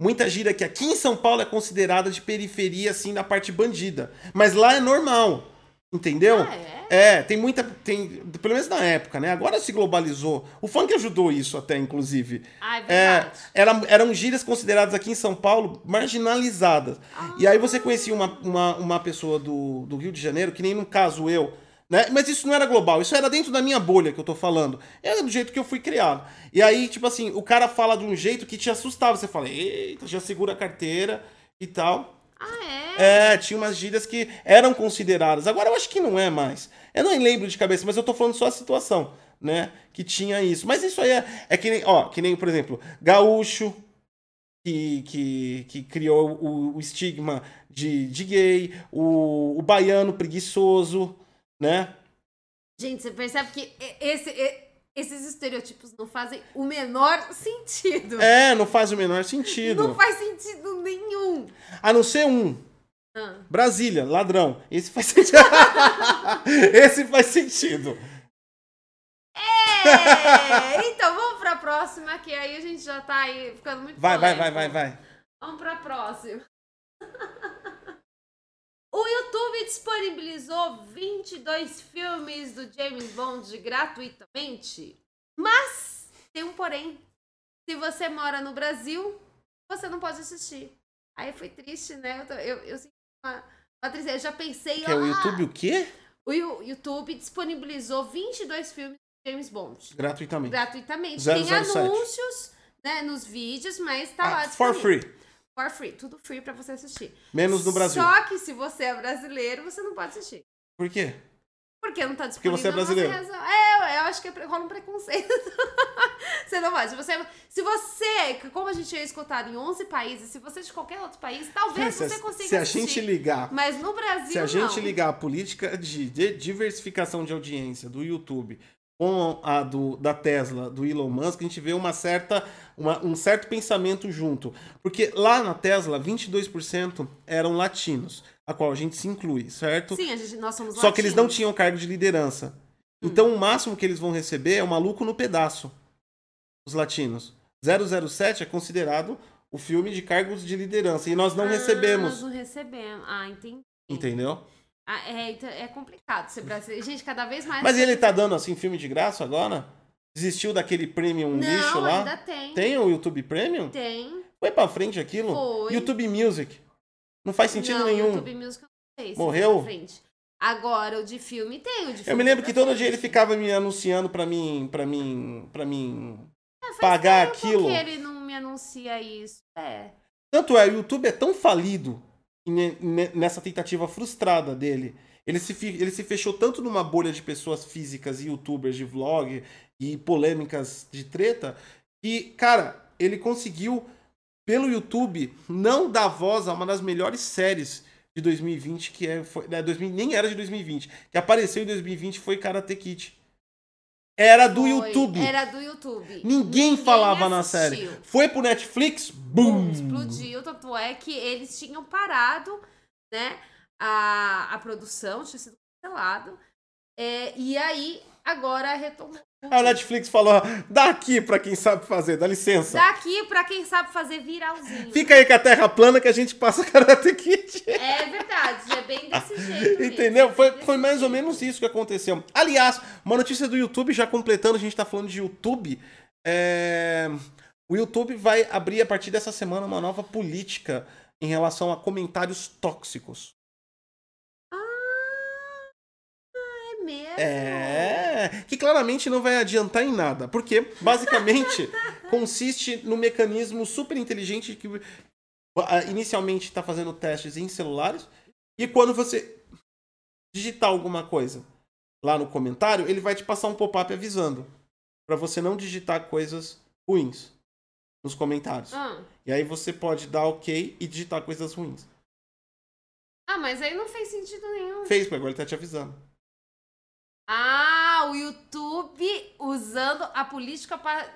[SPEAKER 1] Muita gíria que aqui em São Paulo é considerada de periferia, assim, na parte bandida. Mas lá é normal. Entendeu?
[SPEAKER 2] Ah, é?
[SPEAKER 1] É, tem muita. Tem, pelo menos na época, né? Agora se globalizou. O funk ajudou isso até, inclusive.
[SPEAKER 2] Ah, é
[SPEAKER 1] É,
[SPEAKER 2] verdade.
[SPEAKER 1] era, eram gírias consideradas aqui em São Paulo marginalizadas.
[SPEAKER 2] Ah.
[SPEAKER 1] E aí você conhecia uma, uma, uma pessoa do, do Rio de Janeiro, que nem no caso eu, né? Mas isso não era global, isso era dentro da minha bolha que eu tô falando. Era do jeito que eu fui criado. E aí, tipo assim, o cara fala de um jeito que te assustava. Você fala, eita, já segura a carteira e tal.
[SPEAKER 2] Ah, é?
[SPEAKER 1] É, tinha umas gírias que eram consideradas. Agora eu acho que não é mais. Eu não lembro de cabeça, mas eu tô falando só a situação, né? Que tinha isso. Mas isso aí é, é que nem, ó, que nem, por exemplo, gaúcho, que, que, que criou o, o estigma de, de gay, o, o baiano preguiçoso, né?
[SPEAKER 2] Gente, você percebe que esse, esses estereotipos não fazem o menor sentido.
[SPEAKER 1] É, não faz o menor sentido.
[SPEAKER 2] Não faz sentido nenhum.
[SPEAKER 1] A não ser um.
[SPEAKER 2] Ah.
[SPEAKER 1] Brasília, ladrão. Esse faz sentido. Esse faz sentido.
[SPEAKER 2] É, então vamos pra próxima, que aí a gente já tá aí ficando muito
[SPEAKER 1] Vai, vai, vai,
[SPEAKER 2] polêmico.
[SPEAKER 1] vai, vai.
[SPEAKER 2] Vamos pra próxima. O YouTube disponibilizou 22 filmes do James Bond gratuitamente, mas tem um porém. Se você mora no Brasil, você não pode assistir. Aí foi triste, né? Eu, eu, eu senti uma, uma tristeza. Eu já pensei...
[SPEAKER 1] Que é o
[SPEAKER 2] ah,
[SPEAKER 1] YouTube o quê?
[SPEAKER 2] O YouTube disponibilizou 22 filmes de James Bond
[SPEAKER 1] Gratuitamente.
[SPEAKER 2] gratuitamente.
[SPEAKER 1] 007.
[SPEAKER 2] Tem anúncios né, nos vídeos, mas tá lá
[SPEAKER 1] Ah, for
[SPEAKER 2] disponível.
[SPEAKER 1] free.
[SPEAKER 2] For free, tudo free pra você assistir.
[SPEAKER 1] Menos no Brasil.
[SPEAKER 2] Só que se você é brasileiro, você não pode assistir.
[SPEAKER 1] Por quê?
[SPEAKER 2] Porque não tá
[SPEAKER 1] Porque
[SPEAKER 2] disponível.
[SPEAKER 1] você é brasileiro.
[SPEAKER 2] É, eu acho que é rola um preconceito. você não pode. Se você, se você, como a gente tinha escutado em 11 países, se você é de qualquer outro país, talvez
[SPEAKER 1] se,
[SPEAKER 2] você consiga
[SPEAKER 1] se a gente ligar,
[SPEAKER 2] Mas no Brasil,
[SPEAKER 1] se a gente
[SPEAKER 2] não.
[SPEAKER 1] ligar a política de, de diversificação de audiência do YouTube com a do, da Tesla, do Elon Musk, a gente vê uma certa, uma- um certo pensamento junto. Porque lá na Tesla, 22% eram latinos, a qual a gente se inclui, certo?
[SPEAKER 2] Sim, gente, nós somos
[SPEAKER 1] Só que eles não
[SPEAKER 2] latinos.
[SPEAKER 1] tinham cargo de liderança.
[SPEAKER 2] Hum.
[SPEAKER 1] Então o máximo que eles vão receber é o maluco no pedaço. Os latinos. 007 é considerado o filme de cargos de liderança. E nós não
[SPEAKER 2] Ah,
[SPEAKER 1] recebemos.
[SPEAKER 2] Nós não recebemos. Ah, entendi.
[SPEAKER 1] Entendeu?
[SPEAKER 2] Ah, é, então é complicado ser brasileiro. Gente, cada vez mais.
[SPEAKER 1] Mas ele tá dando assim filme de graça agora? Desistiu daquele premium
[SPEAKER 2] não,
[SPEAKER 1] lixo lá?
[SPEAKER 2] ainda tem.
[SPEAKER 1] Tem o YouTube Premium?
[SPEAKER 2] Tem.
[SPEAKER 1] Foi pra frente aquilo?
[SPEAKER 2] Foi.
[SPEAKER 1] YouTube Music. Não faz sentido
[SPEAKER 2] não,
[SPEAKER 1] nenhum.
[SPEAKER 2] YouTube Music eu não sei. se
[SPEAKER 1] Morreu?
[SPEAKER 2] Agora, o de filme tem, o de filme
[SPEAKER 1] Eu me lembro que todo dia ele ficava me anunciando pra mim, pra mim, pra mim
[SPEAKER 2] É,
[SPEAKER 1] pagar aquilo.
[SPEAKER 2] que ele não me anuncia isso. É.
[SPEAKER 1] Tanto é, o YouTube é tão falido nessa tentativa frustrada dele. Ele se, ele se fechou tanto numa bolha de pessoas físicas e youtubers de vlog e polêmicas de treta que, cara, ele conseguiu, pelo YouTube, não dar voz a uma das melhores séries de 2020, que é, foi, né, 2000, nem era de 2020, que apareceu em 2020 foi Karate Kid. Era do
[SPEAKER 2] Foi,
[SPEAKER 1] YouTube.
[SPEAKER 2] Era do YouTube.
[SPEAKER 1] Ninguém, falava na
[SPEAKER 2] assistiu.
[SPEAKER 1] série. Foi pro Netflix,
[SPEAKER 2] Bum,
[SPEAKER 1] boom!
[SPEAKER 2] explodiu, tanto é que eles tinham parado, né, a, a produção, tinha sido cancelado, é, e aí, agora retomou.
[SPEAKER 1] A Netflix falou: dá aqui pra quem sabe fazer, dá licença.
[SPEAKER 2] Daqui pra quem sabe fazer viralzinho.
[SPEAKER 1] Fica aí com a terra plana que a gente passa Karate Kid.
[SPEAKER 2] É verdade, é bem desse jeito. mesmo,
[SPEAKER 1] Entendeu?
[SPEAKER 2] é
[SPEAKER 1] Foi, foi mais ou
[SPEAKER 2] jeito.
[SPEAKER 1] menos isso que aconteceu. Aliás, uma notícia do YouTube, já completando, a gente tá falando de YouTube. é, O YouTube vai abrir a partir dessa semana uma nova política em relação a comentários tóxicos.
[SPEAKER 2] É mesmo?
[SPEAKER 1] É, que claramente não vai adiantar em nada, porque basicamente consiste no mecanismo super inteligente que inicialmente está fazendo testes em celulares e quando você digitar alguma coisa lá no comentário, ele vai te passar um pop-up avisando para você não digitar coisas ruins nos comentários.
[SPEAKER 2] Ah.
[SPEAKER 1] E aí você pode dar OK e digitar coisas ruins.
[SPEAKER 2] Ah, mas aí não fez sentido nenhum.
[SPEAKER 1] Fez, porque agora ele tá te avisando.
[SPEAKER 2] Ah, o YouTube usando a política pra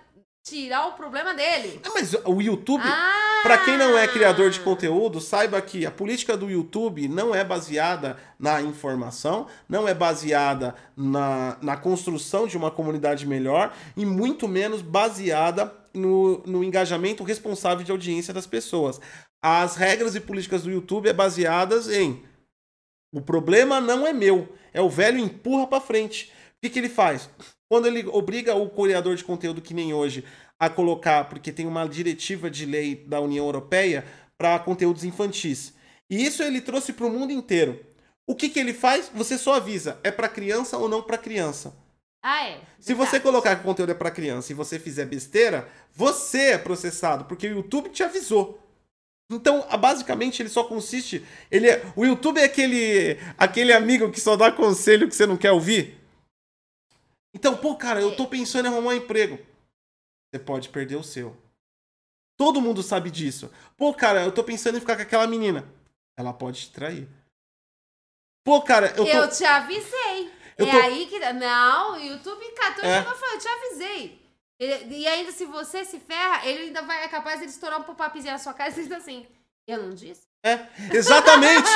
[SPEAKER 2] tirar o problema dele.
[SPEAKER 1] Ah, Mas o YouTube
[SPEAKER 2] Ah!
[SPEAKER 1] Pra quem não é criador de conteúdo, saiba que a política do YouTube não é baseada na informação, não é baseada na, na construção de uma comunidade melhor e muito menos baseada no, no engajamento responsável de audiência das pessoas. As regras e políticas do YouTube é baseadas em o problema não é meu, é o velho empurra pra frente. O que, que ele faz? Quando ele obriga o criador de conteúdo que nem hoje a colocar, porque tem uma diretiva de lei da União Europeia para conteúdos infantis. E isso ele trouxe para o mundo inteiro. O que, que ele faz? Você só avisa, é para criança ou não para criança.
[SPEAKER 2] Ah, é.
[SPEAKER 1] Se você colocar que o conteúdo é para criança e você fizer besteira, você é processado, porque o YouTube te avisou. Então, basicamente, ele só consiste. Ele é, o YouTube é aquele, aquele amigo que só dá conselho que você não quer ouvir. Então, pô, cara, eu tô pensando em arrumar um emprego. Você pode perder o seu. Todo mundo sabe disso. Pô, cara, eu tô pensando em ficar com aquela menina. Ela pode te trair. Pô, cara, eu
[SPEAKER 2] Eu,
[SPEAKER 1] tô.
[SPEAKER 2] te avisei.
[SPEAKER 1] Eu
[SPEAKER 2] é
[SPEAKER 1] tô-
[SPEAKER 2] aí que. Não, o YouTube catou
[SPEAKER 1] É.
[SPEAKER 2] e chegou e falou, eu te avisei. Ele- e ainda, se você se ferra, ele ainda vai, é capaz de estourar um pop-upzinho na sua cara e dizer assim: Eu não disse?
[SPEAKER 1] É, exatamente.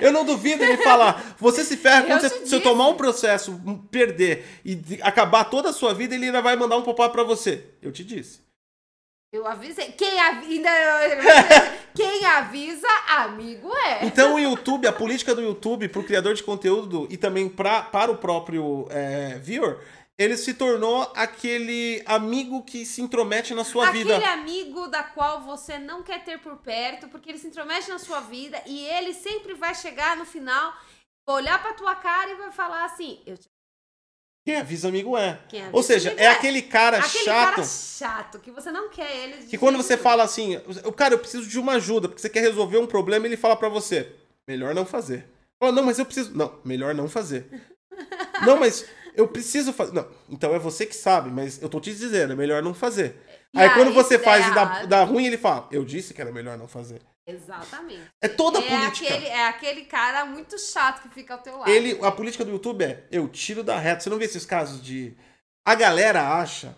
[SPEAKER 1] Eu não duvido ele falar. Você se ferra quando
[SPEAKER 2] Eu
[SPEAKER 1] você, se eu tomar um processo, perder e acabar toda a sua vida, ele ainda vai mandar um pop-up pra você. Eu te disse.
[SPEAKER 2] Eu avisei. Quem, avi- quem avisa, amigo é.
[SPEAKER 1] Então o YouTube, a política do YouTube pro criador de conteúdo e também pra, para o próprio é, viewer, ele se tornou aquele amigo que se intromete na sua
[SPEAKER 2] Aquele
[SPEAKER 1] vida.
[SPEAKER 2] amigo da qual você não quer ter por perto, porque ele se intromete na sua vida e ele sempre vai chegar no final, olhar pra tua cara e vai falar assim: Eu te
[SPEAKER 1] Quem avisa amigo é.
[SPEAKER 2] Avisa
[SPEAKER 1] Ou seja,
[SPEAKER 2] amigo
[SPEAKER 1] é aquele cara
[SPEAKER 2] Aquele
[SPEAKER 1] chato.
[SPEAKER 2] cara chato, que você não quer ele.
[SPEAKER 1] Que quando você fala assim, o cara, eu preciso de uma ajuda, porque você quer resolver um problema, ele fala pra você, melhor não fazer. Fala, não, mas eu preciso. Não, melhor não fazer. não, mas eu preciso fazer. Não, então é você que sabe, mas eu tô te dizendo, é melhor não fazer.
[SPEAKER 2] E
[SPEAKER 1] aí, quando você faz e dá, dá ruim, ele fala, eu disse que era melhor não fazer.
[SPEAKER 2] Exatamente.
[SPEAKER 1] É toda a
[SPEAKER 2] é
[SPEAKER 1] política.
[SPEAKER 2] Aquele, é aquele cara muito chato que fica ao teu lado.
[SPEAKER 1] Ele, a política do YouTube é, eu tiro da reta. Você não vê esses casos de. A galera acha.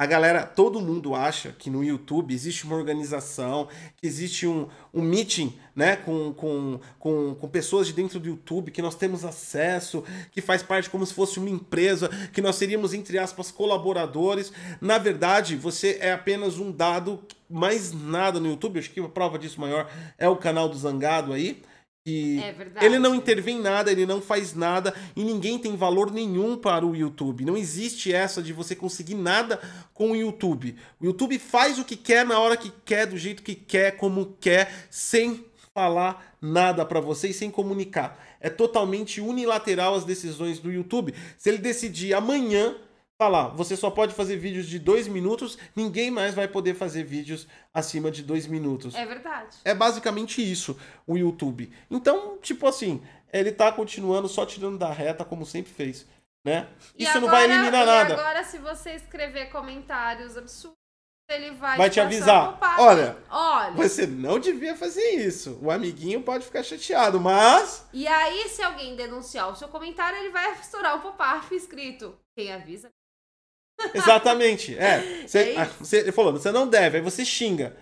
[SPEAKER 1] A galera, todo mundo acha que no YouTube existe uma organização, que existe um, um meeting, né, com, com, com, com pessoas de dentro do YouTube, que nós temos acesso, que faz parte como se fosse uma empresa, que nós seríamos, entre aspas, colaboradores. Na verdade, você é apenas um dado, mais nada no YouTube. Acho que a prova disso maior é o canal do Zangado aí que
[SPEAKER 2] É verdade.
[SPEAKER 1] ele não intervém em nada, ele não faz nada e ninguém tem valor nenhum para o YouTube. Não existe essa de você conseguir nada com o YouTube. O YouTube faz o que quer na hora que quer, do jeito que quer, como quer, sem falar nada para você e sem comunicar. É totalmente unilateral as decisões do YouTube. Se ele decidir amanhã falar, você só pode fazer vídeos de dois minutos, ninguém mais vai poder fazer vídeos acima de dois minutos.
[SPEAKER 2] É verdade.
[SPEAKER 1] É basicamente isso o YouTube. Então, tipo assim, ele tá continuando só tirando da reta, como sempre fez, né?
[SPEAKER 2] E
[SPEAKER 1] Isso não vai
[SPEAKER 2] agora-
[SPEAKER 1] eliminar nada.
[SPEAKER 2] agora, se você escrever comentários absurdos, ele vai,
[SPEAKER 1] Vai te avisar. Olha,
[SPEAKER 2] Olha.
[SPEAKER 1] Você não devia fazer isso. O amiguinho pode ficar chateado, mas.
[SPEAKER 2] E aí, se alguém denunciar o seu comentário, ele vai estourar um pop-up escrito. Quem avisa?
[SPEAKER 1] Exatamente. É. Você,
[SPEAKER 2] É isso.
[SPEAKER 1] ah, você- ele falou, você não deve, aí você xinga.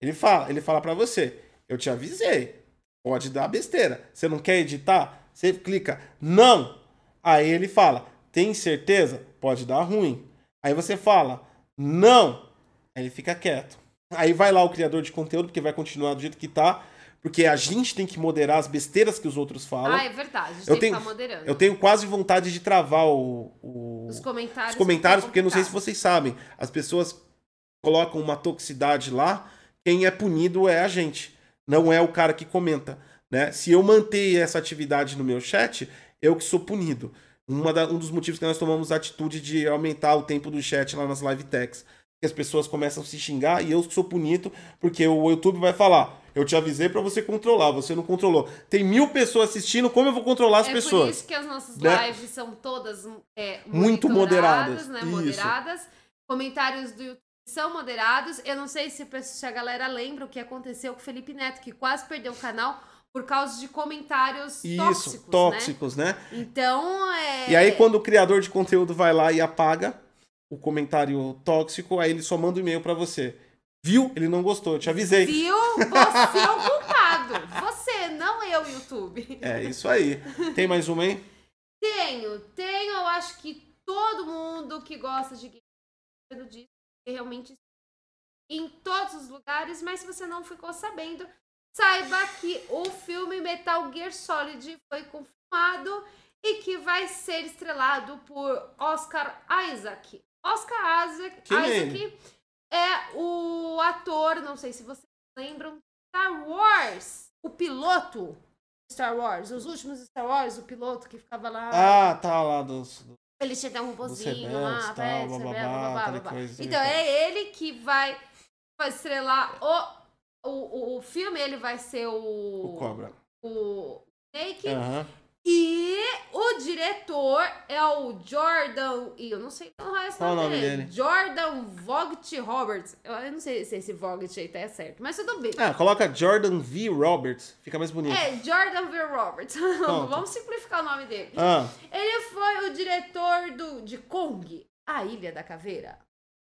[SPEAKER 1] Ele fala, ele fala para você, eu te avisei. Pode dar besteira. Você não quer editar? Você clica, não. Aí ele fala, tem certeza? Pode dar ruim. Aí você fala, não. Aí ele fica quieto. Aí vai lá o criador de conteúdo, porque vai continuar do jeito que tá. Porque a gente tem que moderar as besteiras que os outros falam.
[SPEAKER 2] Ah, é verdade. A gente
[SPEAKER 1] Eu
[SPEAKER 2] tem
[SPEAKER 1] tenho-
[SPEAKER 2] que ficar moderando.
[SPEAKER 1] Eu tenho quase vontade de travar o, o-
[SPEAKER 2] Os comentários.
[SPEAKER 1] os comentários, porque não sei se vocês sabem. As pessoas colocam uma toxicidade lá, quem é punido é a gente, não é o cara que comenta. Né? Se eu manter essa atividade no meu chat, eu que sou punido. Da- um dos motivos que nós tomamos a atitude de aumentar o tempo do chat lá nas live techs. Que as pessoas começam a se xingar e eu que sou punido, porque o YouTube vai falar. Eu te avisei pra você controlar, você não controlou. Tem mil pessoas assistindo, como eu vou controlar as
[SPEAKER 2] é
[SPEAKER 1] pessoas?
[SPEAKER 2] por isso que as nossas
[SPEAKER 1] né?
[SPEAKER 2] lives são todas é,
[SPEAKER 1] Muito moderadas,
[SPEAKER 2] Né?
[SPEAKER 1] isso.
[SPEAKER 2] Moderadas. Comentários do YouTube são moderados. Eu não sei se, se a galera lembra o que aconteceu com o Felipe Neto, que quase perdeu o canal por causa de comentários
[SPEAKER 1] Isso,
[SPEAKER 2] tóxicos. Né?
[SPEAKER 1] tóxicos, né?
[SPEAKER 2] Então, é.
[SPEAKER 1] E aí, quando o criador de conteúdo vai lá e apaga o comentário tóxico, aí ele só manda um e-mail pra você. Viu? Ele não gostou, eu te avisei.
[SPEAKER 2] Viu? Você é o culpado. Você, não eu, YouTube.
[SPEAKER 1] É isso aí. Tem mais uma aí?
[SPEAKER 2] Tenho, tenho, eu acho que todo mundo que gosta de game disso, realmente em todos os lugares, mas se você não ficou sabendo, saiba que o filme Metal Gear Solid foi confirmado e que vai ser estrelado por Oscar Isaac. Oscar Isaac,
[SPEAKER 1] é
[SPEAKER 2] Isaac é o ator, não sei se vocês lembram, Star Wars, o piloto Star Wars, os últimos Star Wars, o piloto que ficava lá.
[SPEAKER 1] Ah, tá lá dos.
[SPEAKER 2] Ele tinha até um robozinho lá,
[SPEAKER 1] tal, blá, blá, blá,
[SPEAKER 2] Então, é ele que vai, vai estrelar o, o, o, filme, ele vai ser o.
[SPEAKER 1] O cobra.
[SPEAKER 2] O Snake. E o diretor é o Jordan. E eu não sei
[SPEAKER 1] Qual o nome
[SPEAKER 2] dele.
[SPEAKER 1] dele?
[SPEAKER 2] Jordan Vogt Roberts. Eu, não sei se esse Vogt aí tá certo, mas tudo bem.
[SPEAKER 1] Ah, coloca Jordan V. Roberts. Fica mais bonito.
[SPEAKER 2] É, Jordan V. Roberts. Vamos simplificar o nome dele.
[SPEAKER 1] Ah,
[SPEAKER 2] Ele foi o diretor do, de Kong, a Ilha da Caveira.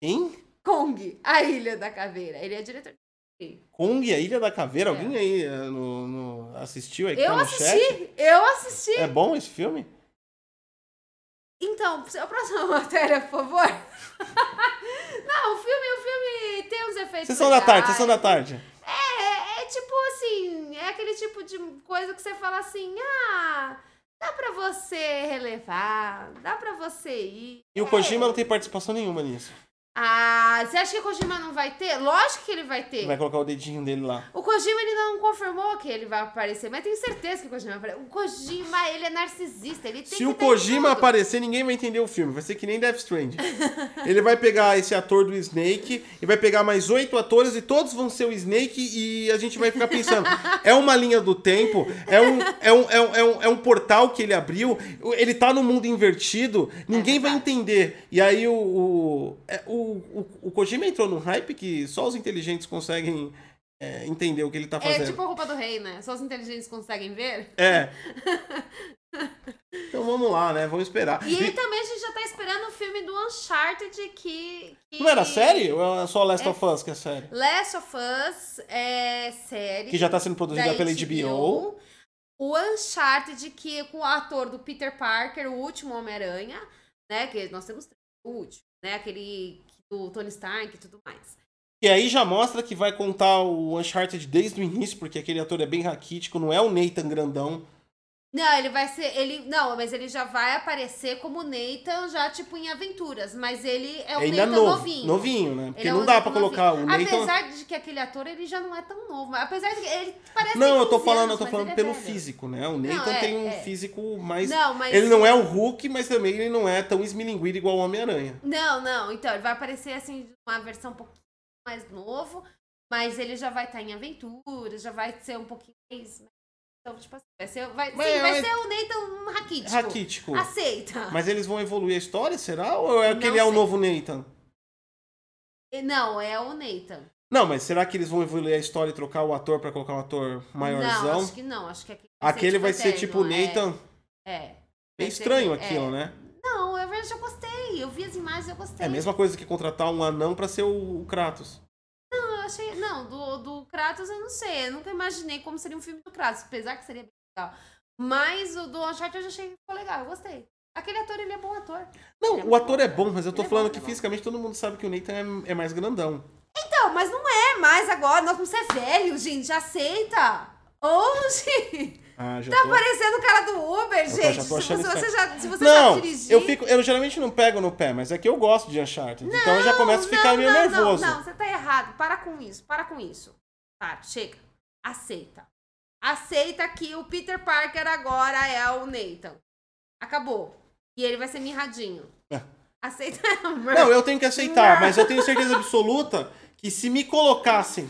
[SPEAKER 1] quem?
[SPEAKER 2] Kong, a Ilha da Caveira. Ele é diretor de
[SPEAKER 1] Kong, a Ilha da Caveira?
[SPEAKER 2] É.
[SPEAKER 1] Alguém aí eh, no, no- assistiu aí
[SPEAKER 2] Eu
[SPEAKER 1] tá
[SPEAKER 2] assisti,
[SPEAKER 1] chat?
[SPEAKER 2] eu assisti.
[SPEAKER 1] É bom esse filme?
[SPEAKER 2] Então, a próxima matéria, por favor. Não, o filme, o filme tem uns efeitos
[SPEAKER 1] Sessão da tarde, sessão da tarde.
[SPEAKER 2] É, é, é tipo assim, é aquele tipo de coisa que você fala assim, ah, dá pra você relevar, dá pra você ir.
[SPEAKER 1] E o
[SPEAKER 2] É.
[SPEAKER 1] Kojima não tem participação nenhuma nisso.
[SPEAKER 2] Ah, você acha que o Kojima não vai ter? Lógico que ele vai ter.
[SPEAKER 1] Vai colocar o dedinho dele lá.
[SPEAKER 2] O Kojima ele não confirmou que ele vai aparecer, mas tenho certeza que o Kojima vai aparecer. O Kojima, ele é narcisista, ele tem
[SPEAKER 1] Se o Kojima
[SPEAKER 2] tudo.
[SPEAKER 1] aparecer, ninguém vai entender o filme. Vai ser que nem Death Stranding. Ele vai pegar esse ator do Snake e vai pegar mais oito atores e todos vão ser o Snake e a gente vai ficar pensando. é uma linha do tempo, é um, é um, é um, é um, é um portal que ele abriu, ele tá no mundo invertido, ninguém vai
[SPEAKER 2] verdade.
[SPEAKER 1] entender. E aí o, o, é, o, o, o Kojima entrou num hype que só os inteligentes conseguem é, entender o que ele tá
[SPEAKER 2] É
[SPEAKER 1] fazendo.
[SPEAKER 2] tipo a roupa do rei, né? Só os inteligentes conseguem ver.
[SPEAKER 1] É. Então vamos lá, né? Vamos esperar.
[SPEAKER 2] E aí também a gente já tá esperando o filme do Uncharted que. que...
[SPEAKER 1] Não era série? Ou é só Last
[SPEAKER 2] É-
[SPEAKER 1] of Us que é série?
[SPEAKER 2] Last of Us é série.
[SPEAKER 1] Que já tá sendo produzida
[SPEAKER 2] da
[SPEAKER 1] pela HBO.
[SPEAKER 2] O Uncharted, que é com o ator do Peter Parker, o último Homem-Aranha, né? Que nós temos três, o último, né? Aquele do Tony Stark e tudo mais.
[SPEAKER 1] E aí já mostra que vai contar o Uncharted desde o início, porque aquele ator é bem raquítico, não é o Nathan grandão.
[SPEAKER 2] Não, ele vai ser. Ele, não, mas ele já vai aparecer como Nathan, já tipo em aventuras. Mas ele é
[SPEAKER 1] É ainda
[SPEAKER 2] Nathan
[SPEAKER 1] novo,
[SPEAKER 2] novinho.
[SPEAKER 1] novinho, né? Porque
[SPEAKER 2] é
[SPEAKER 1] não
[SPEAKER 2] um
[SPEAKER 1] dá pra colocar o. Nathan...
[SPEAKER 2] Apesar de que aquele ator ele já não é tão novo. Apesar de que ele parece
[SPEAKER 1] Não, eu tô
[SPEAKER 2] 15
[SPEAKER 1] falando,
[SPEAKER 2] anos,
[SPEAKER 1] eu tô falando
[SPEAKER 2] é
[SPEAKER 1] pelo
[SPEAKER 2] velho.
[SPEAKER 1] físico, né? O Nathan
[SPEAKER 2] é,
[SPEAKER 1] tem um
[SPEAKER 2] é.
[SPEAKER 1] físico mais.
[SPEAKER 2] Não, mas.
[SPEAKER 1] Ele não é o Hulk, mas também ele não é tão esmilinguido igual o Homem-Aranha.
[SPEAKER 2] Não, não. Então, ele vai aparecer assim, uma versão um pouquinho mais novo, mas ele já vai estar em aventuras, já vai ser um pouquinho mais. Então, tipo assim, vai ser, vai,
[SPEAKER 1] Mas
[SPEAKER 2] sim,
[SPEAKER 1] é-
[SPEAKER 2] vai ser o Nathan raquítico.
[SPEAKER 1] Raquítico.
[SPEAKER 2] Aceita.
[SPEAKER 1] Mas eles vão evoluir a história, será? Ou é que
[SPEAKER 2] Não
[SPEAKER 1] ele é o novo Nathan?
[SPEAKER 2] Não, é o Nathan.
[SPEAKER 1] Não, mas será que eles vão evoluir a história e trocar o ator pra colocar um ator
[SPEAKER 2] Não,
[SPEAKER 1] maiorzão?
[SPEAKER 2] acho que não. Acho que aquele
[SPEAKER 1] Aquele vai ser tipo o
[SPEAKER 2] é.
[SPEAKER 1] Nathan.
[SPEAKER 2] É. Vai ser-
[SPEAKER 1] estranho
[SPEAKER 2] é.
[SPEAKER 1] aquilo, né?
[SPEAKER 2] Não, eu eu gostei. Eu vi as imagens e eu gostei.
[SPEAKER 1] É a mesma coisa que contratar um anão pra ser o, o Kratos.
[SPEAKER 2] Achei. Não, do, do Kratos eu não sei. Eu nunca imaginei como seria um filme do Kratos, apesar que seria bem legal. Mas o do Uncharted eu já achei que ficou legal, eu gostei. Aquele ator, ele é bom ator.
[SPEAKER 1] Não,
[SPEAKER 2] é
[SPEAKER 1] o
[SPEAKER 2] bom.
[SPEAKER 1] ator é bom, mas eu tô
[SPEAKER 2] Ele é
[SPEAKER 1] falando
[SPEAKER 2] bom,
[SPEAKER 1] que
[SPEAKER 2] é bom.
[SPEAKER 1] fisicamente todo mundo sabe que o Nathan é, é mais grandão.
[SPEAKER 2] Então, mas não é mais agora. Nós vamos ser velhos, gente. Aceita. Hoje.
[SPEAKER 1] Ah, já
[SPEAKER 2] Tá
[SPEAKER 1] tô...
[SPEAKER 2] parecendo o cara do Uber, gente.
[SPEAKER 1] já
[SPEAKER 2] se você, já, se você
[SPEAKER 1] Não,
[SPEAKER 2] sabe dirigir.
[SPEAKER 1] eu fico, eu geralmente não pego no pé, mas é que eu gosto de Uncharted. então eu já começo a ficar
[SPEAKER 2] não,
[SPEAKER 1] meio
[SPEAKER 2] não,
[SPEAKER 1] nervoso.
[SPEAKER 2] Não, não, você tá errado. Para com isso, para com isso. Tá, chega. Aceita. Aceita que o Peter Parker agora é o Nathan. Acabou. E ele vai ser mirradinho.
[SPEAKER 1] É.
[SPEAKER 2] Aceita.
[SPEAKER 1] Não, eu tenho que aceitar, mas eu tenho certeza absoluta que se me colocassem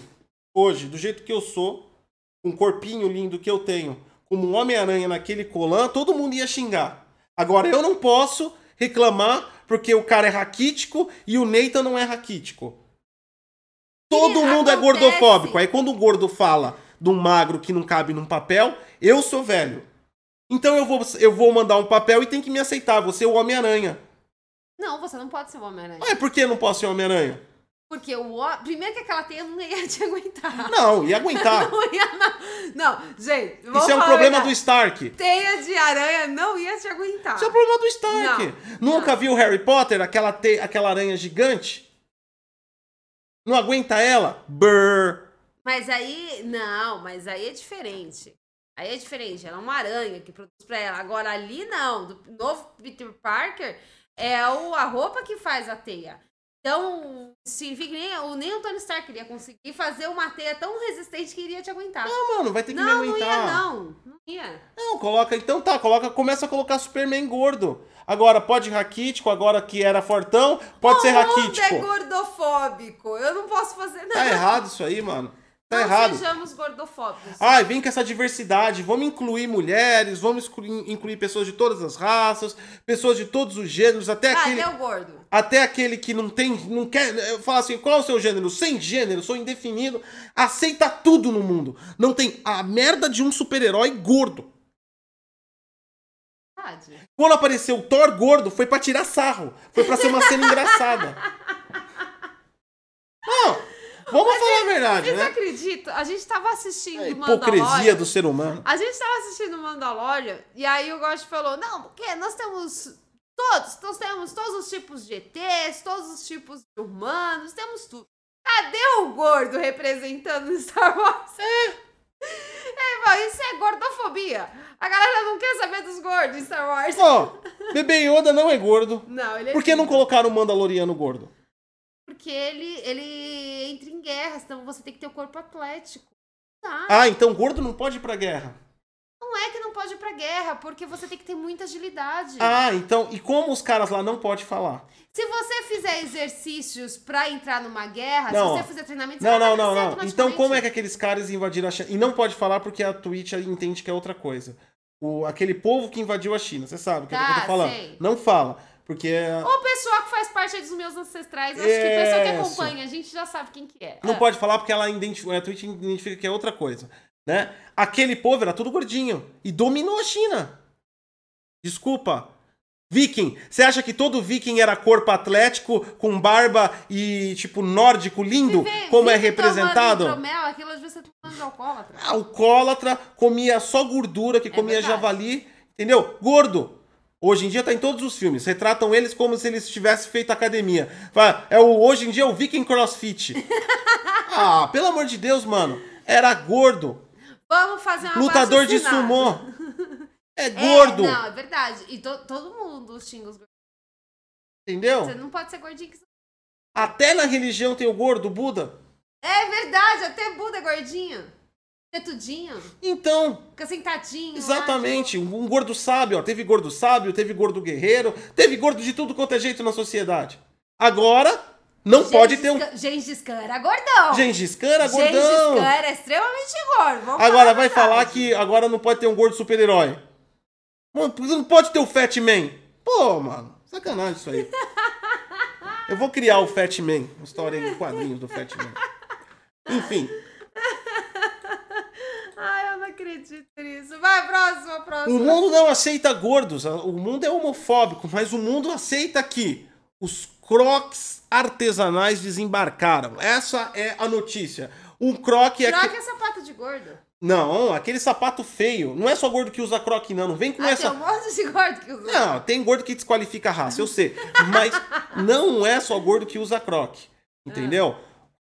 [SPEAKER 1] hoje, do jeito que eu sou, o corpinho lindo que eu tenho, como um Homem-Aranha naquele colã, todo mundo ia xingar. Agora, eu não posso reclamar porque o cara é raquítico e o Nathan não é raquítico. Todo mundo é
[SPEAKER 2] acontece-
[SPEAKER 1] gordofóbico. Aí quando o gordo fala de um magro que não cabe num papel, eu sou velho. Então eu vou, eu vou mandar um papel e tem que me aceitar. Você é o Homem-Aranha.
[SPEAKER 2] Não, você não pode ser o Homem-Aranha.
[SPEAKER 1] Ah, por que eu não posso ser o Homem-Aranha?
[SPEAKER 2] Porque o primeiro que aquela teia não ia te aguentar.
[SPEAKER 1] Não, ia aguentar.
[SPEAKER 2] Não ia, não. Não, gente, vamos
[SPEAKER 1] Isso é um problema do. Stark.
[SPEAKER 2] Teia de aranha não ia te aguentar.
[SPEAKER 1] Isso é um problema do Stark.
[SPEAKER 2] Não,
[SPEAKER 1] Nunca
[SPEAKER 2] não.
[SPEAKER 1] viu Harry Potter, aquela, te... aquela aranha gigante? Não aguenta ela? Brrr.
[SPEAKER 2] Mas aí, não, mas aí é diferente. Aí é diferente, ela é uma aranha que produz pra ela. Agora ali não, do novo Peter Parker é o, a roupa que faz a teia. Então, que nem, o- nem o Tony Stark iria conseguir fazer uma teia tão resistente que iria te aguentar.
[SPEAKER 1] Ah, mano, vai ter que
[SPEAKER 2] Não,
[SPEAKER 1] me
[SPEAKER 2] não
[SPEAKER 1] aguentar.
[SPEAKER 2] ia não, não ia.
[SPEAKER 1] Não, coloca. Então tá, coloca, começa a colocar Superman gordo. Agora pode raquítico, agora que era fortão, pode ser
[SPEAKER 2] O mundo
[SPEAKER 1] raquítico.
[SPEAKER 2] é gordofóbico, eu não posso fazer nada.
[SPEAKER 1] Tá errado isso aí, mano. Tá
[SPEAKER 2] não
[SPEAKER 1] errado.
[SPEAKER 2] sejamos gordofóbicos.
[SPEAKER 1] Ai, vem com essa diversidade, vamos incluir mulheres, vamos incluir pessoas de todas as raças, pessoas de todos os gêneros, até
[SPEAKER 2] ah,
[SPEAKER 1] aquele,
[SPEAKER 2] até o gordo.
[SPEAKER 1] até aquele que não tem, não quer, fala assim, qual é o seu gênero? Sem gênero, sou indefinido, aceita tudo no mundo. Não tem a merda de um super-herói gordo.
[SPEAKER 2] Verdade.
[SPEAKER 1] Quando apareceu o Thor gordo, foi pra tirar sarro, foi pra ser uma cena engraçada. Não, vamos falar a verdade,
[SPEAKER 2] Vocês
[SPEAKER 1] né?
[SPEAKER 2] acreditam? A gente tava assistindo
[SPEAKER 1] A
[SPEAKER 2] Mandalorian.
[SPEAKER 1] hipocrisia do ser humano.
[SPEAKER 2] A gente tava assistindo Mandalorian e aí o Gosto falou: não, porque nós temos todos, nós temos todos os tipos de ETs, todos os tipos de humanos, temos tudo. Cadê o gordo representando Star Wars? É. É, isso é gordofobia. A galera não quer saber dos gordos em Star Wars.
[SPEAKER 1] Ó, Bebê Yoda não é gordo.
[SPEAKER 2] Não, ele é
[SPEAKER 1] Por que não
[SPEAKER 2] lindo.
[SPEAKER 1] colocaram o Mandaloriano gordo?
[SPEAKER 2] Porque ele, ele entra em guerras, então você tem que ter o corpo atlético. Tá.
[SPEAKER 1] Ah, então gordo não pode ir pra guerra.
[SPEAKER 2] Não é que não pode ir pra guerra, porque você tem que ter muita agilidade.
[SPEAKER 1] Ah, então, e como os caras lá não podem falar?
[SPEAKER 2] Se você fizer exercícios pra entrar numa guerra,
[SPEAKER 1] Não,
[SPEAKER 2] se você fizer treinamento,
[SPEAKER 1] Não,
[SPEAKER 2] você
[SPEAKER 1] não, não,
[SPEAKER 2] vencer
[SPEAKER 1] não. Então como é que aqueles caras invadiram a China? E não pode falar porque a Twitch entende que é outra coisa. O, aquele povo que invadiu a China, você sabe o que, é que eu
[SPEAKER 2] Tá,
[SPEAKER 1] tô falando.
[SPEAKER 2] sei.
[SPEAKER 1] Não fala, porque é-
[SPEAKER 2] O pessoal que faz parte dos meus ancestrais, acho que o pessoal que acompanha, a gente já sabe quem que é.
[SPEAKER 1] não
[SPEAKER 2] Ah.
[SPEAKER 1] pode falar porque ela identifica, a Twitch identifica que é outra coisa, né? Aquele povo era tudo gordinho e dominou a China. Desculpa. Viking, você acha que todo viking era corpo atlético, com barba e tipo nórdico lindo,
[SPEAKER 2] Vive-
[SPEAKER 1] como é representado?
[SPEAKER 2] hidromel, aquilo às vezes você tá de alcoólatra.
[SPEAKER 1] Alcoólatra, comia só gordura, que
[SPEAKER 2] É
[SPEAKER 1] comia
[SPEAKER 2] verdade.
[SPEAKER 1] javali, entendeu? Gordo. Hoje em dia tá em todos os filmes. Retratam eles como se eles tivessem feito academia. Fala, É o, hoje em dia é o Viking CrossFit. ah, pelo amor de Deus, mano. Era gordo.
[SPEAKER 2] Vamos fazer uma
[SPEAKER 1] Lutador de sumô. É gordo.
[SPEAKER 2] É, não, é verdade. E to- todo mundo xinga os gordos.
[SPEAKER 1] Entendeu?
[SPEAKER 2] Você não pode ser gordinho que
[SPEAKER 1] Até na religião tem o gordo, o Buda.
[SPEAKER 2] É verdade, até Buda é gordinho. Tetudinho.
[SPEAKER 1] Então,
[SPEAKER 2] Fica sentadinho. lá,
[SPEAKER 1] exatamente. Um gordo sábio, ó. Teve gordo sábio, teve gordo guerreiro, teve gordo de tudo quanto é jeito na sociedade. Agora, não
[SPEAKER 2] tipo,
[SPEAKER 1] pode ter um.
[SPEAKER 2] Gengis Khan- Gengis era gordão.
[SPEAKER 1] Gengis Khan era
[SPEAKER 2] Gengis
[SPEAKER 1] gordão.
[SPEAKER 2] Khan era extremamente gordo. Vamos
[SPEAKER 1] Agora vai
[SPEAKER 2] verdade.
[SPEAKER 1] falar que agora não pode ter um gordo super-herói. Mano, não pode ter o Fat Man. Pô, mano, sacanagem isso aí. Eu vou criar o Fat Man, uma história em quadrinhos do Fat Man. Enfim,
[SPEAKER 2] acredito nisso. Vai, próxima,
[SPEAKER 1] o mundo não aceita gordos. O mundo é homofóbico, mas o mundo aceita que os crocs artesanais desembarcaram. Essa é a notícia. Um croc é.
[SPEAKER 2] Troca
[SPEAKER 1] que-
[SPEAKER 2] é sapato de gordo.
[SPEAKER 1] Não, aquele sapato feio. Não é só gordo que usa croc, não. Não vem com
[SPEAKER 2] Ah,
[SPEAKER 1] essa.
[SPEAKER 2] tem um monte de gordo que usa.
[SPEAKER 1] Não, tem gordo que desqualifica a raça, eu sei. Mas não é só gordo que usa croc. Entendeu?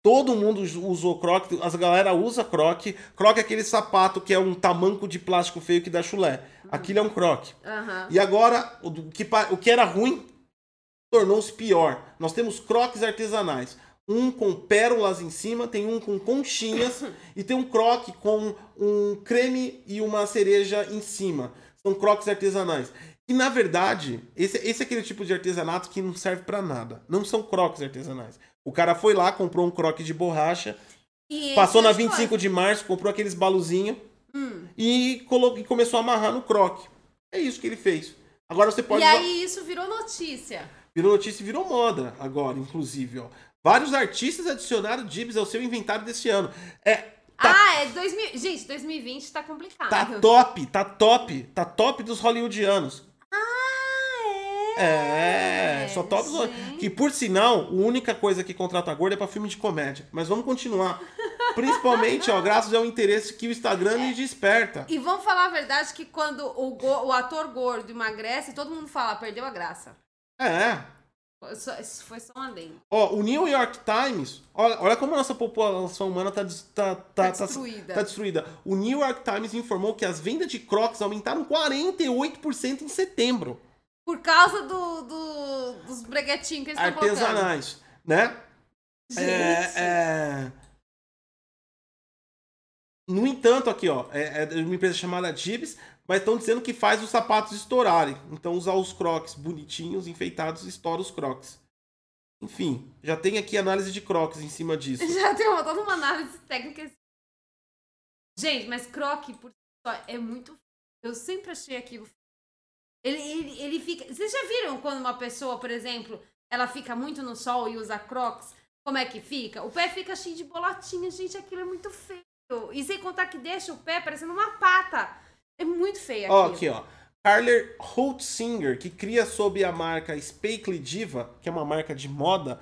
[SPEAKER 1] Todo mundo usou croc, as galera usa croc. Croc é aquele sapato que é um tamanco de plástico feio que dá chulé. Aquilo é um croc.
[SPEAKER 2] Aham.
[SPEAKER 1] E agora, o que, o que era ruim tornou-se pior. Nós temos crocs artesanais. Um com pérolas em cima, tem um com conchinhas e tem um croc com um creme e uma cereja em cima. São crocs artesanais. E na verdade, esse, esse é aquele tipo de artesanato que não serve pra nada. Não são crocs artesanais. O cara foi lá, comprou um croc de borracha,
[SPEAKER 2] E
[SPEAKER 1] passou na
[SPEAKER 2] é de
[SPEAKER 1] 25 de março, comprou aqueles baluzinhos
[SPEAKER 2] Hum.
[SPEAKER 1] e, colo- e começou a amarrar no croc. É isso que ele fez. Agora você pode
[SPEAKER 2] E aí isso virou notícia.
[SPEAKER 1] Virou notícia e virou moda agora, inclusive, ó. Vários artistas adicionaram Dibs ao seu inventário desse ano. É, tá,
[SPEAKER 2] Ah, é 2000. Gente, 2020 tá complicado.
[SPEAKER 1] tá top, tá top, tá top dos hollywoodianos. É,
[SPEAKER 2] é.
[SPEAKER 1] só top dos
[SPEAKER 2] Gente.
[SPEAKER 1] Que por sinal, a única coisa que contrata gordo é pra filme de comédia. Mas vamos continuar. Principalmente, ó, graças ao interesse que o Instagram me desperta.
[SPEAKER 2] E vamos falar a verdade que quando o, go- o ator gordo emagrece, todo mundo fala, perdeu a graça.
[SPEAKER 1] É.
[SPEAKER 2] Foi só- Isso foi só um adendo.
[SPEAKER 1] Ó, o New York Times, olha, olha como a nossa população humana tá, des- tá, tá,
[SPEAKER 2] Tá
[SPEAKER 1] tá-
[SPEAKER 2] destruída.
[SPEAKER 1] tá destruída. O New York Times informou que as vendas de Crocs aumentaram 48% em setembro.
[SPEAKER 2] Por causa do, do- dos breguetinhos que eles estão colocando.
[SPEAKER 1] Artesanais, né?
[SPEAKER 2] Gente.
[SPEAKER 1] É, é... No entanto, aqui, ó, é, é uma empresa chamada Jibs, mas estão dizendo que faz os sapatos estourarem. Então, usar os crocs bonitinhos, enfeitados, estoura os crocs. Enfim, já tem aqui análise de crocs em cima disso.
[SPEAKER 2] Já tem uma, toda uma análise técnica. Gente, mas croque por si só é muito. Eu sempre achei aquilo. Ele, ele, ele fica. Vocês já viram quando uma pessoa, por exemplo, ela fica muito no sol e usa crocs? Como é que fica? O pé fica cheio de bolotinha, gente. Aquilo é muito feio. E sem contar que deixa o pé parecendo uma pata. É muito feio
[SPEAKER 1] Ó,
[SPEAKER 2] aquilo.
[SPEAKER 1] aqui, ó. Carler Holtzinger, que cria sob a marca Spakely Diva, que é uma marca de moda,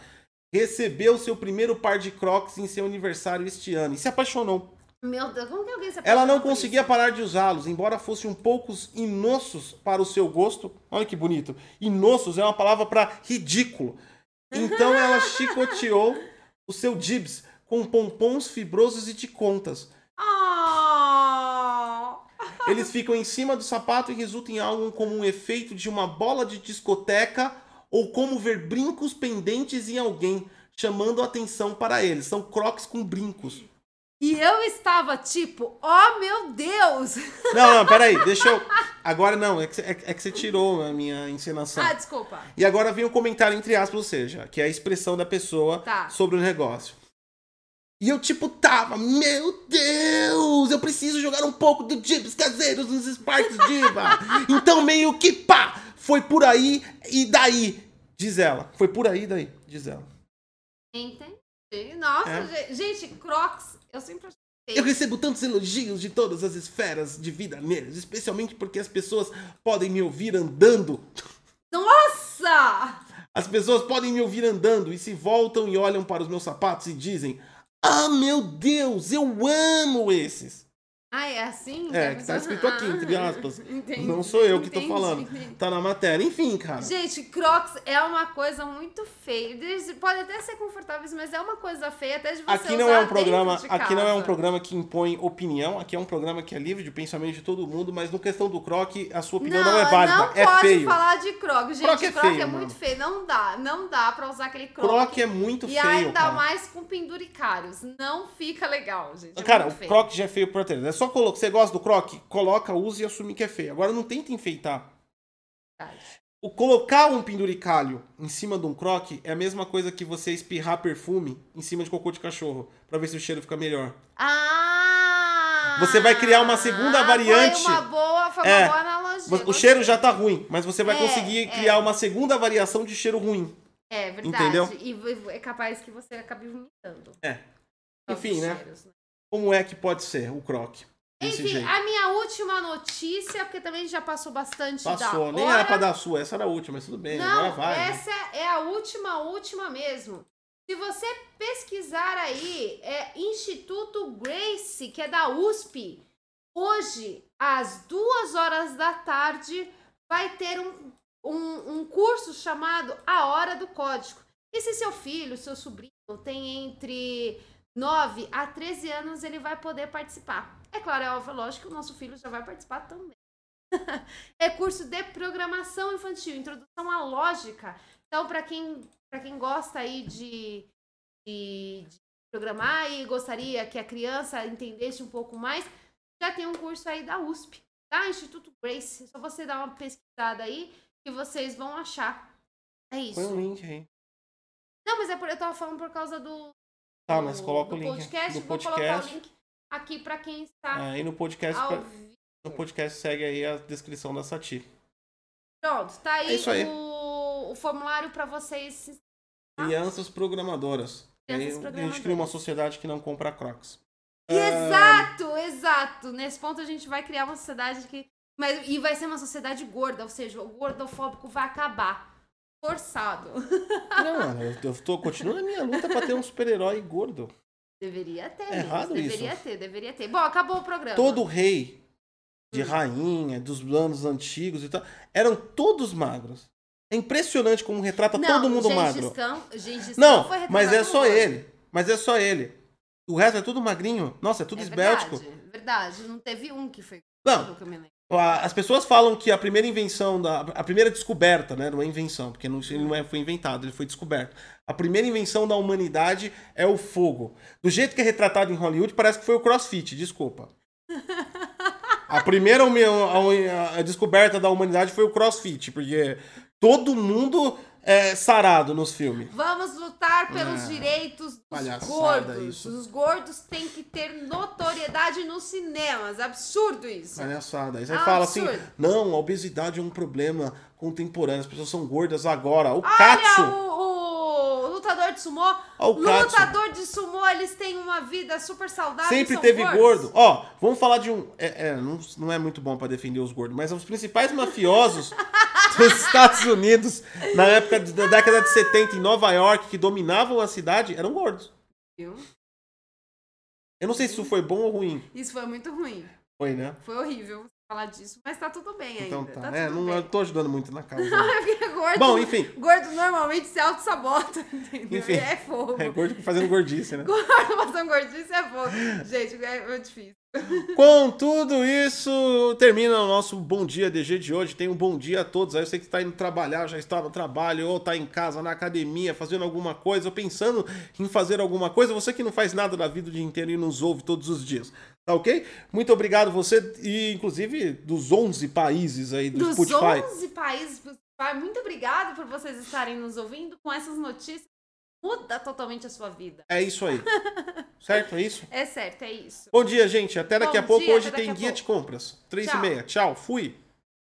[SPEAKER 1] recebeu seu primeiro par de crocs em seu aniversário este ano e se apaixonou.
[SPEAKER 2] Meu Deus, como que alguém se
[SPEAKER 1] Ela não conseguia
[SPEAKER 2] isso?
[SPEAKER 1] parar de usá-los, embora fossem um poucos inossos para o seu gosto. Olha que bonito. Inossos é uma palavra para ridículo. Então ela chicoteou o seu Dibs com pompons fibrosos e de contas.
[SPEAKER 2] Oh!
[SPEAKER 1] Eles ficam em cima do sapato e resultam em algo como um efeito de uma bola de discoteca ou como ver brincos pendentes em alguém, chamando a atenção para eles. São crocs com brincos.
[SPEAKER 2] E eu estava tipo, oh meu Deus!
[SPEAKER 1] Não, não, peraí, deixa eu. Agora não, é que, você- é, é que você tirou a minha encenação.
[SPEAKER 2] Ah, desculpa.
[SPEAKER 1] E agora vem o comentário entre aspas, ou seja, que é a expressão da pessoa
[SPEAKER 2] Tá.
[SPEAKER 1] sobre o negócio. E eu, tipo, tava, meu Deus, eu preciso jogar um pouco do Jibs caseiros nos Sparks Diva. então, meio que pá, foi por aí e daí, diz ela. Foi por aí e daí, diz ela.
[SPEAKER 2] Entendi. Nossa,
[SPEAKER 1] É.
[SPEAKER 2] ge- gente, Crocs, eu sempre achei.
[SPEAKER 1] Eu recebo tantos elogios de todas as esferas de vida neles, especialmente porque as pessoas podem me ouvir andando.
[SPEAKER 2] Nossa!
[SPEAKER 1] As pessoas podem me ouvir andando e se voltam e olham para os meus sapatos e dizem: Ah, meu Deus, eu amo esses.
[SPEAKER 2] Ah, é assim?
[SPEAKER 1] É, que tá escrito aqui, entre aspas. Não sou eu que tô falando. Tá na matéria. Enfim, cara.
[SPEAKER 2] Gente, Crocs é uma coisa muito feia. Eles podem até ser confortáveis, mas é uma coisa feia até de você
[SPEAKER 1] Aqui não é um programa, aqui não é um
[SPEAKER 2] casa.
[SPEAKER 1] programa que impõe opinião, aqui é um programa que é livre de pensamento de todo mundo, mas no questão do croc, a sua opinião não, é válida,
[SPEAKER 2] Não
[SPEAKER 1] é
[SPEAKER 2] pode
[SPEAKER 1] feio.
[SPEAKER 2] falar de Croc, gente.
[SPEAKER 1] Croc é
[SPEAKER 2] Croc é,
[SPEAKER 1] feio,
[SPEAKER 2] muito
[SPEAKER 1] mano.
[SPEAKER 2] feio. Não dá, não dá pra usar aquele Croc.
[SPEAKER 1] Croc é muito
[SPEAKER 2] e
[SPEAKER 1] feio,
[SPEAKER 2] ainda
[SPEAKER 1] cara.
[SPEAKER 2] mais com penduricários. Não fica legal, gente. É
[SPEAKER 1] Cara,
[SPEAKER 2] muito
[SPEAKER 1] o
[SPEAKER 2] feio.
[SPEAKER 1] croc já é feio por. É só colocar, você gosta do croc? Coloca, use e assume que é feio. Agora não tenta enfeitar. O colocar um penduricalho em cima de um croc é a mesma coisa que você espirrar perfume em cima de cocô de cachorro, pra ver se o cheiro fica melhor.
[SPEAKER 2] Ah!
[SPEAKER 1] Você vai criar uma segunda variante.
[SPEAKER 2] Foi uma boa, foi uma
[SPEAKER 1] É.
[SPEAKER 2] boa analogia.
[SPEAKER 1] O cheiro já tá ruim, mas você vai
[SPEAKER 2] É,
[SPEAKER 1] conseguir
[SPEAKER 2] é.
[SPEAKER 1] criar uma segunda variação de cheiro ruim.
[SPEAKER 2] É verdade.
[SPEAKER 1] Entendeu?
[SPEAKER 2] E é capaz que você acabe vomitando.
[SPEAKER 1] É. Enfim, né?
[SPEAKER 2] cheiros,
[SPEAKER 1] Como é que pode ser o croc?
[SPEAKER 2] Enfim,
[SPEAKER 1] jeito.
[SPEAKER 2] a minha última notícia, porque também já passou bastante
[SPEAKER 1] Passou, nem
[SPEAKER 2] hora.
[SPEAKER 1] era pra dar a sua, essa era a última, mas tudo bem, agora
[SPEAKER 2] Não,
[SPEAKER 1] vai. né?
[SPEAKER 2] essa é a última, última mesmo. Se você pesquisar aí, é Instituto Grace, que é da USP, hoje, às duas horas da tarde, vai ter um, um, um curso chamado A Hora do Código. E se seu filho, seu sobrinho tem entre 9 a 13 anos, ele vai poder participar. É claro, é óbvio, lógico que o nosso filho já vai participar também. é curso de programação infantil, introdução à lógica. Então, para quem, pra quem gosta aí de, de, de programar e gostaria que a criança entendesse um pouco mais, já tem um curso aí da USP, tá? Instituto Grace. É só você dar uma pesquisada aí que vocês vão achar. É isso.
[SPEAKER 1] Põe um link aí.
[SPEAKER 2] Não, mas é por, eu tava falando por causa do,
[SPEAKER 1] Tá, mas coloca o link
[SPEAKER 2] podcast.
[SPEAKER 1] do
[SPEAKER 2] Vou colocar o
[SPEAKER 1] podcast.
[SPEAKER 2] link aqui para quem está
[SPEAKER 1] Aí no podcast,
[SPEAKER 2] ao
[SPEAKER 1] pra- no podcast segue aí a descrição da Sati.
[SPEAKER 2] Pronto, tá aí,
[SPEAKER 1] É isso aí.
[SPEAKER 2] O, o formulário para vocês. se-
[SPEAKER 1] Crianças programadoras.
[SPEAKER 2] Crianças
[SPEAKER 1] Aí a gente
[SPEAKER 2] programadoras.
[SPEAKER 1] cria uma sociedade que não compra crocs. Ah,
[SPEAKER 2] Exato, exato. Nesse ponto a gente vai criar uma sociedade que. Mas, e vai ser uma sociedade gorda, ou seja, o gordofóbico vai acabar. Forçado.
[SPEAKER 1] Não, mano, eu, eu tô continuando a minha luta pra ter um super-herói gordo.
[SPEAKER 2] Deveria ter.
[SPEAKER 1] É errado
[SPEAKER 2] Deveria
[SPEAKER 1] isso.
[SPEAKER 2] ter, deveria ter. Bom, acabou o programa.
[SPEAKER 1] Todo rei de
[SPEAKER 2] Hum.
[SPEAKER 1] rainha, dos anos antigos e tal, eram todos magros. É impressionante como retrata
[SPEAKER 2] Não,
[SPEAKER 1] todo mundo
[SPEAKER 2] Gengis
[SPEAKER 1] magro.
[SPEAKER 2] Khan- Gengis Khan
[SPEAKER 1] Não,
[SPEAKER 2] foi
[SPEAKER 1] mas é só ele. Mas é só ele. O resto é tudo magrinho. Nossa, é tudo
[SPEAKER 2] É
[SPEAKER 1] esbéltico.
[SPEAKER 2] verdade, verdade. Não teve um que foi.
[SPEAKER 1] Não. A- As pessoas falam que a primeira invenção, da, a primeira descoberta, né? Não é invenção, porque não, ele não é- foi inventado, ele foi descoberto. A primeira invenção da humanidade é o fogo. Do jeito que é retratado em Hollywood, parece que foi o crossfit, desculpa. A primeira humi- a- a descoberta da humanidade foi o crossfit, porque todo mundo é sarado nos filmes.
[SPEAKER 2] Vamos lutar pelos
[SPEAKER 1] Ah,
[SPEAKER 2] direitos dos
[SPEAKER 1] palhaçada
[SPEAKER 2] gordos.
[SPEAKER 1] isso.
[SPEAKER 2] Os gordos têm que ter notoriedade nos cinemas. Absurdo isso.
[SPEAKER 1] Palhaçada. Aí você
[SPEAKER 2] Ah,
[SPEAKER 1] fala assim: não, a obesidade é um problema contemporâneo, as pessoas são gordas agora. O
[SPEAKER 2] Olha
[SPEAKER 1] Katsu.
[SPEAKER 2] o, o lutador de sumô.
[SPEAKER 1] Olha o Katsu.
[SPEAKER 2] lutador de sumô, eles têm uma vida super saudável.
[SPEAKER 1] Sempre
[SPEAKER 2] são
[SPEAKER 1] teve
[SPEAKER 2] gordos.
[SPEAKER 1] gordo. Ó, vamos falar de um. É, é, não, não é muito bom pra defender os gordos, mas os principais mafiosos dos Estados Unidos, na época da década de 70 em Nova York, que dominavam a cidade, eram gordos.
[SPEAKER 2] Viu?
[SPEAKER 1] Eu não sei se isso foi bom ou ruim.
[SPEAKER 2] Isso foi muito ruim.
[SPEAKER 1] Foi, né?
[SPEAKER 2] Foi horrível falar disso, mas tá tudo bem ainda.
[SPEAKER 1] Então tá.
[SPEAKER 2] tá
[SPEAKER 1] é, não
[SPEAKER 2] bem.
[SPEAKER 1] eu tô ajudando muito na causa.
[SPEAKER 2] É porque gordo,
[SPEAKER 1] Bom, enfim.
[SPEAKER 2] gordo normalmente se auto-sabota, entendeu?
[SPEAKER 1] Enfim.
[SPEAKER 2] É fogo.
[SPEAKER 1] É gordo fazendo gordice, né?
[SPEAKER 2] Gordo passando gordice é fogo. Gente, é muito difícil.
[SPEAKER 1] Com tudo isso, termina o nosso Bom Dia DG de hoje. Tem um bom dia a todos. Aí você que está indo trabalhar, já está no trabalho, ou está em casa, na academia, fazendo alguma coisa, ou pensando em fazer alguma coisa. Você que não faz nada da vida o dia inteiro e nos ouve todos os dias. Tá ok? Muito obrigado você, e inclusive dos 11 países aí do
[SPEAKER 2] Dos
[SPEAKER 1] Spotify.
[SPEAKER 2] 11 países do Spotify, muito obrigado por vocês estarem nos ouvindo com essas notícias. Muda totalmente a sua vida.
[SPEAKER 1] É isso aí. certo? É isso?
[SPEAKER 2] É certo, é isso.
[SPEAKER 1] Bom dia, gente. Até daqui
[SPEAKER 2] Bom
[SPEAKER 1] a pouco.
[SPEAKER 2] dia,
[SPEAKER 1] Hoje tem guia
[SPEAKER 2] pouco.
[SPEAKER 1] de compras. 3 e
[SPEAKER 2] Tchau.
[SPEAKER 1] meia. Tchau. Fui.